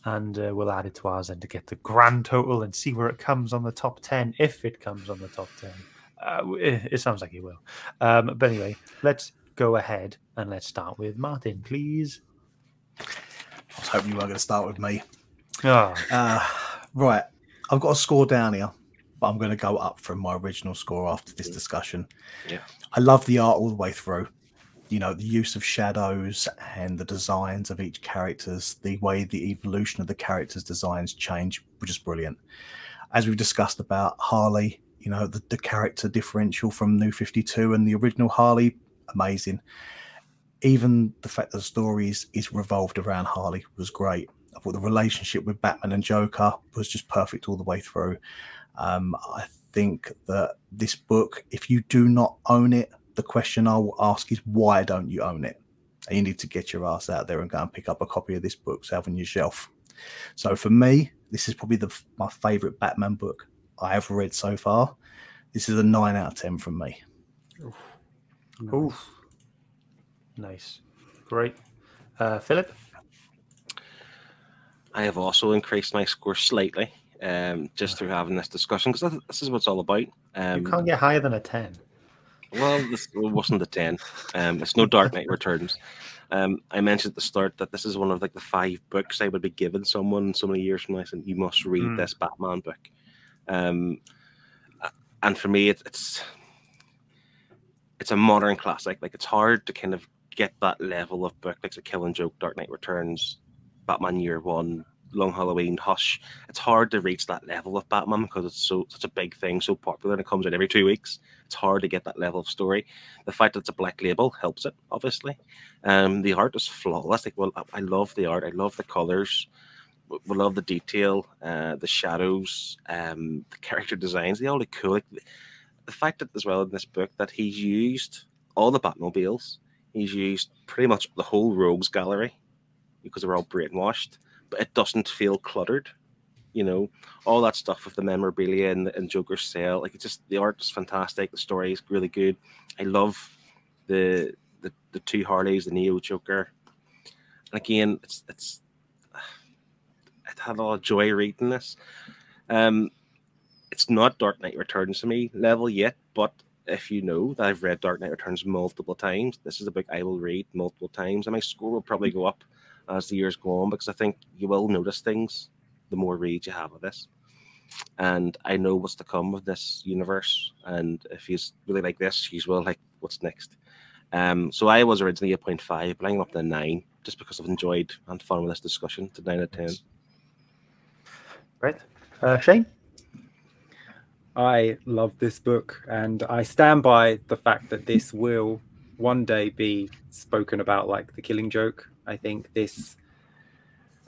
and uh, we'll add it to ours and to get the grand total and see where it comes on the top ten, if it comes on the top ten. Uh, it, it sounds like it will. Um, but anyway, let's go ahead and let's start with Martin, please. I was hoping you weren't going to start with me. Ah, Uh, right, I've got a score down here, but I'm going to go up from my original score after this mm. discussion. Yeah. I love the art all the way through. you know the use of shadows and the designs of each characters, the way the evolution of the characters' designs change, were just brilliant. As we've discussed about Harley, you know the, the character differential from New Fifty Two and the original Harley, amazing. Even the fact that the story is, is revolved around Harley was great. I thought the relationship with Batman and Joker was just perfect all the way through. Um, I think that this book, if you do not own it, the question I will ask is why don't you own it? And you need to get your ass out there and go and pick up a copy of this book to have on your shelf. So for me, this is probably the my favorite Batman book I have read so far. This is a nine out of ten from me. Oof. Nice. Great. Uh, Philip? I have also increased my score slightly um, just through having this discussion because this is what it's all about. Um, you can't get higher than a 10. Well, this wasn't a 10. Um, it's no Dark Knight Returns. Um, I mentioned at the start that this is one of like the five books I would be giving someone so many years from now, saying you must read Mm. this Batman book. Um, and for me, it, it's it's a modern classic. Like it's hard to kind of get that level of book, like the Killing Joke, Dark Knight Returns, Batman Year One, Long Halloween, Hush. It's hard to reach that level of Batman because it's so such a big thing, so popular, and it comes out every two weeks. It's hard to get that level of story. The fact that it's a black label helps it, obviously. Um, the art is flawless. Like, well, I- love the art. I love the colors. We love the detail, uh, the shadows, um, the character designs. They all look cool. Like, the- fact that as well in this book that he's used all the Batmobiles. He's used pretty much the whole Rogues gallery because they're all brainwashed, it doesn't feel cluttered. You know, all that stuff with the memorabilia and, and Joker's sale. Like it's just the art is fantastic. The story is really good. I love the the, the two Harleys, the Neo Joker. And again, it's it's I had a lot of joy reading this. Um, it's not Dark Knight Returns to me level yet, but if you know that I've read Dark Knight Returns multiple times, this is a book I will read multiple times, and my score will probably go up as the years go on because I think you will notice things the more reads you have of this. And I know what's to come with this universe, and if he's really like this, he's well like what's next. Um, so I was originally 8.5, but I'm up to 9 just because I've enjoyed and fun with this discussion to 9 out of 10. Right. Uh, Shane? I love this book and I stand by the fact that this will one day be spoken about like the killing joke. I think this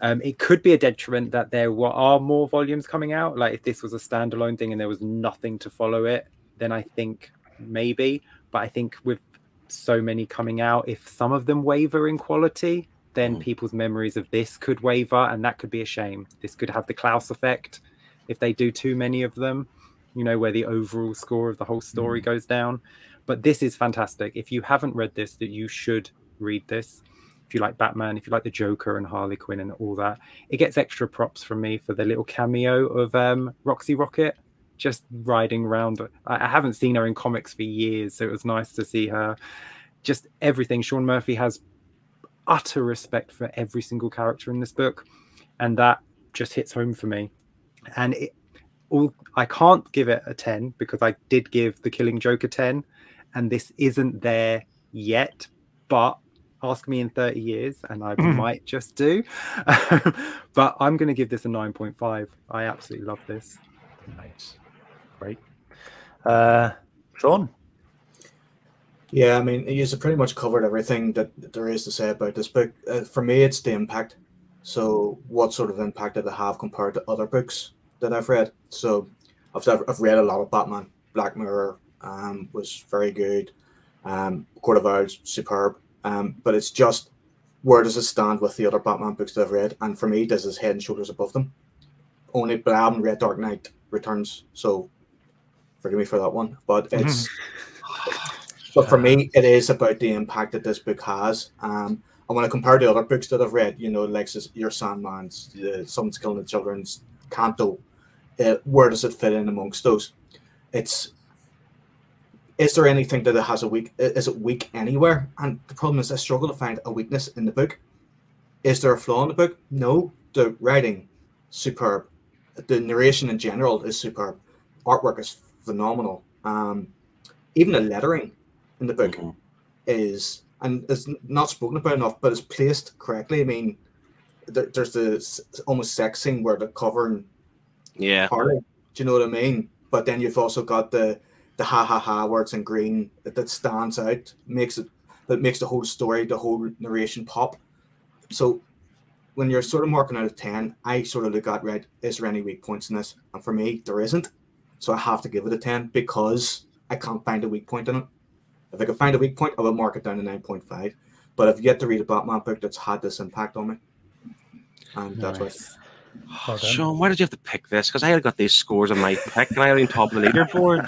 um, it could be a detriment that there were, are more volumes coming out. Like if this was a standalone thing and there was nothing to follow it, then I think maybe. But I think with so many coming out, if some of them waver in quality, then Mm. people's memories of this could waver, and that could be a shame. This could have the Klaus effect if they do too many of them you know, where the overall score of the whole story goes down. But this is fantastic. If you haven't read this, that you should read this. If you like Batman, if you like the Joker and Harley Quinn and all that, it gets extra props from me for the little cameo of um, Roxy Rocket just riding around. I, I haven't seen her in comics for years, so it was nice to see her. Just everything. Sean Murphy has utter respect for every single character in this book, and that just hits home for me. And it, all I can't give it a 10 because I did give the Killing Joke a 10 and this isn't there yet but ask me in 30 years and I Mhm. might just do but I'm going to give this a 9.5 I absolutely love this Nice. Great. Uh, Sean? Yeah, I mean, you've pretty much covered everything that there is to say about this book. Uh, for me, it's the impact. So, what sort of impact did it have compared to other books that I've read? So, I've, I've read a lot of Batman. Black Mirror um, was very good. Um, Court of Owls, superb. Um, but it's just where does it stand with the other Batman books that I've read? And for me, this is head and shoulders above them. Only, but I haven't read Dark Knight Returns, so forgive me for that one. But it's. But for me, it is about the impact that this book has. Um, and when I compare the other books that I've read, you know, like Your Sandman's, uh, Someone's Killing the Children's, Canto, uh, where does it fit in amongst those? It's is there anything that it has a weak? Is it weak anywhere? And the problem is, I struggle to find a weakness in the book. Is there a flaw in the book? No. The writing, superb. The narration in general is superb. Artwork is phenomenal. Um, even the lettering in the book Mhm. is and it's not spoken about enough, but it's placed correctly. I mean, there, there's the almost sex scene where they're covering Yeah. Harley. Do you know what I mean? But then you've also got the the ha ha ha where it's in green that, that stands out, makes it that makes the whole story, the whole narration pop. So when you're sort of marking out of ten, I sort of look at right, is there any weak points in this? And for me, there isn't. So I have to give it a ten because I can't find a weak point in it. If I could find a weak point, I would mark it down to nine point five. But I've yet to read a Batman book that's had this impact on me. And that's why Nice. Well. Sean, why did you have to pick this? Because I had got these scores on my pick, and I had on top of the leaderboard.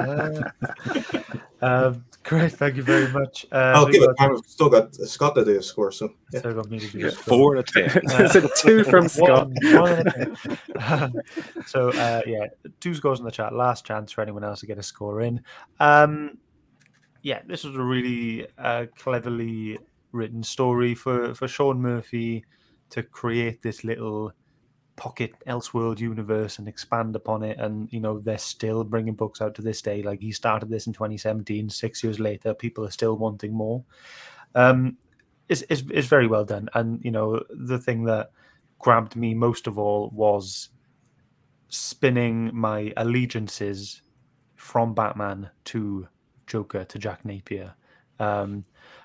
um, great, thank you very much. Uh, I'll we give it got- time. I've still got Scott to do a score, so yeah. still got me to do You this. four out of ten. so two from Scott. One- one and a ten. so uh, yeah, two scores in the chat. Last chance for anyone else to get a score in. Um, yeah, this was a really uh, cleverly written story for for Sean Murphy to create this little pocket Elseworld universe and expand upon it. And you know, they're still bringing books out to this day. Like he started this in 2017. Six years later, people are still wanting more. Um, it's, it's, it's very well done. And you know, the thing that grabbed me most of all was spinning my allegiances from Batman to Joker to Jack Napier. Um,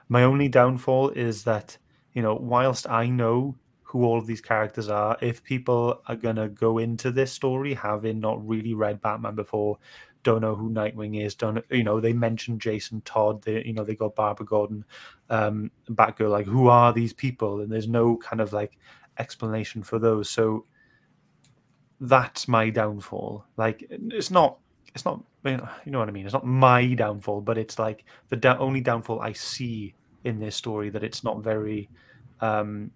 my only downfall is that you know, whilst I know who all of these characters are, if people are gonna go into this story having not really read Batman before, don't know who Nightwing is, don't you know? They mentioned Jason Todd, they you know they got Barbara Gordon, um, Batgirl. Like, who are these people? And there's no kind of like explanation for those. So that's my downfall. Like, it's not, it's not, you know what I mean? It's not my downfall, but it's like the da- only downfall I see in this story that it's not very um,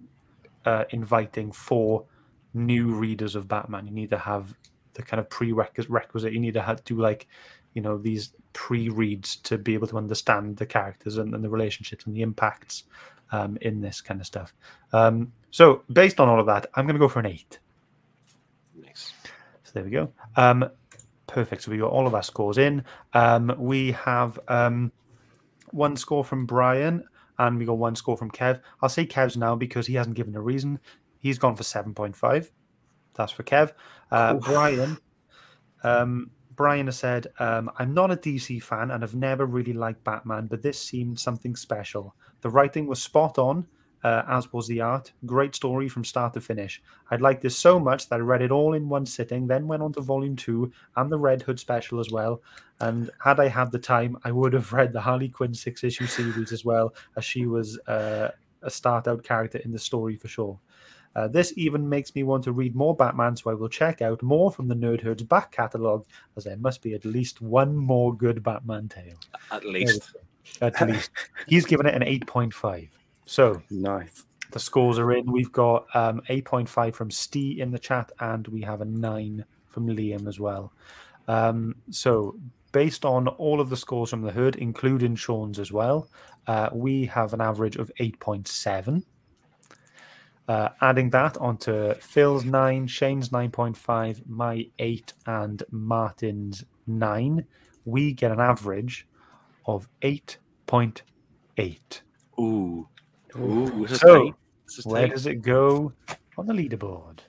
uh, inviting for new readers of Batman. You need to have the kind of prerequisite. You need to have, do like, you know, these pre-reads to be able to understand the characters and, and the relationships and the impacts um, in this kind of stuff. Um, so based on all of that, I'm going to go for an eight. Nice. So there we go. Um, perfect. So we got all of our scores in. Um, we have um, one score from Brian, and we got one score from Kev. I'll say Kev's now because he hasn't given a reason. He's gone for seven point five. That's for Kev. Uh, Brian. Um, Brian has said, um, I'm not a DC fan and have never really liked Batman, but this seemed something special. The writing was spot on, uh, as was the art. Great story from start to finish. I'd liked this so much that I read it all in one sitting, then went on to volume two and the Red Hood special as well. And had I had the time, I would have read the Harley Quinn six issue series as well, as she was uh, a start out character in the story for sure. Uh, this even makes me want to read more Batman, so I will check out more from the Nerd Herd's back catalogue, as there must be at least one more good Batman tale. At least. At least. He's given it an 8.5. So Nice. the scores are in. We've got um, 8.5 from Stee in the chat, and we have a 9 from Liam as well. Um, so, based on all of the scores from the Herd, including Sean's as well, uh, we have an average of 8.7. Uh, adding that onto Phil's 9, Shane's 9.5, my 8, and Martin's 9, we get an average of 8.8. Ooh. Ooh. So, tight. This is Where tight. does it go on the leaderboard?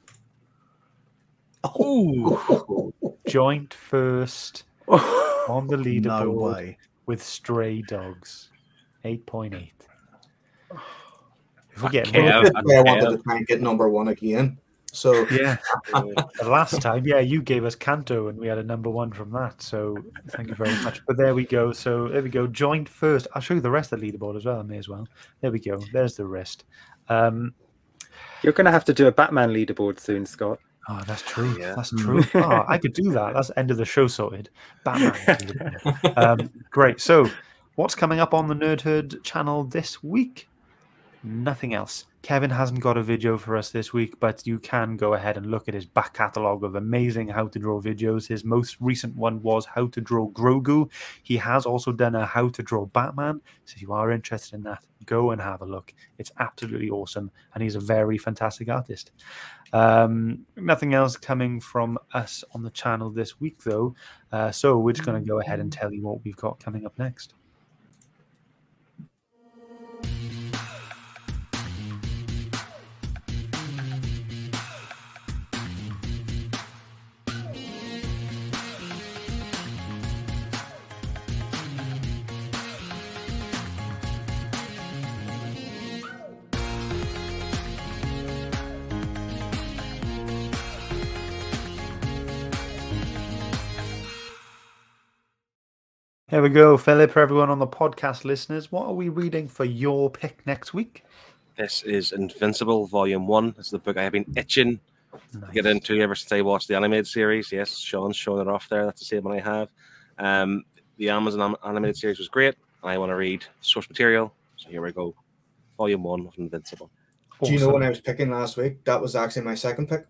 Oh, Joint first on the No leaderboard way. with Stray Dogs, eight point eight. If we get Okay, more- Kev, This is why I wanted to try and get number one again. So yeah, the last time, yeah, you gave us Canto and we had a number one from that. So thank you very much. But there we go. So there we go. Joint first. I'll show you the rest of the leaderboard as well. I may as well. There we go. There's the rest. Um, You're going to have to do a Batman leaderboard soon, Scott. Oh, that's true. Yeah. That's true. oh, I could do that. That's end of the show sorted. Batman. um, great. So, what's coming up on the Nerd Herd channel this week? Nothing else. Kevin hasn't got a video for us this week, but you can go ahead and look at his back catalogue of amazing how to draw videos. His most recent one was how to draw Grogu. He has also done a how to draw Batman. So if you are interested in that, go and have a look. It's absolutely awesome, and he's a very fantastic artist. Um, nothing else coming from us on the channel this week, though. Uh, so we're just going to go ahead and tell you what we've got coming up next. Here we go, Philip. For everyone on the podcast listeners, what are we reading for your pick next week? This is Invincible Volume One. This is the book I have been itching to get into ever since I watched the animated series. Yes, Sean's showing it off there. That's the same one I have. Um, the Amazon animated series was great, and I want to read source material. So here we go, Volume One of Invincible. Do you know Awesome. when I was picking last week? That was actually my second pick.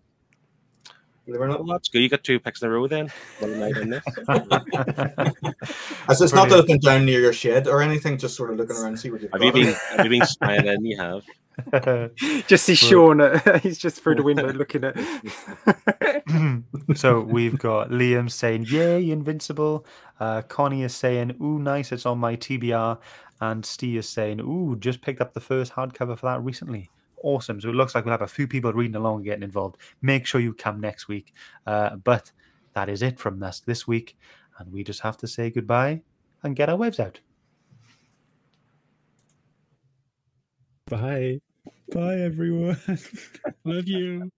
Believe it or not. Well, that's good. You got two picks in a row then. What am I this? As it's not that I've been down near your shed or anything, just sort of looking around to see what you've Have got. you been? Have you been spying in? You have. Just see Sean. uh, he's just through the window looking at. so we've got Liam saying, Yay, Invincible. Uh, Connie is saying, Ooh, nice, it's on my TBR. And Steve is saying, Ooh, just picked up the first hardcover for that recently. Awesome. So it looks like we'll have a few people reading along and getting involved. Make sure you come next week. Uh, but that is it from us this week. And we just have to say goodbye and get our waves out. Bye. Bye, everyone. Love you.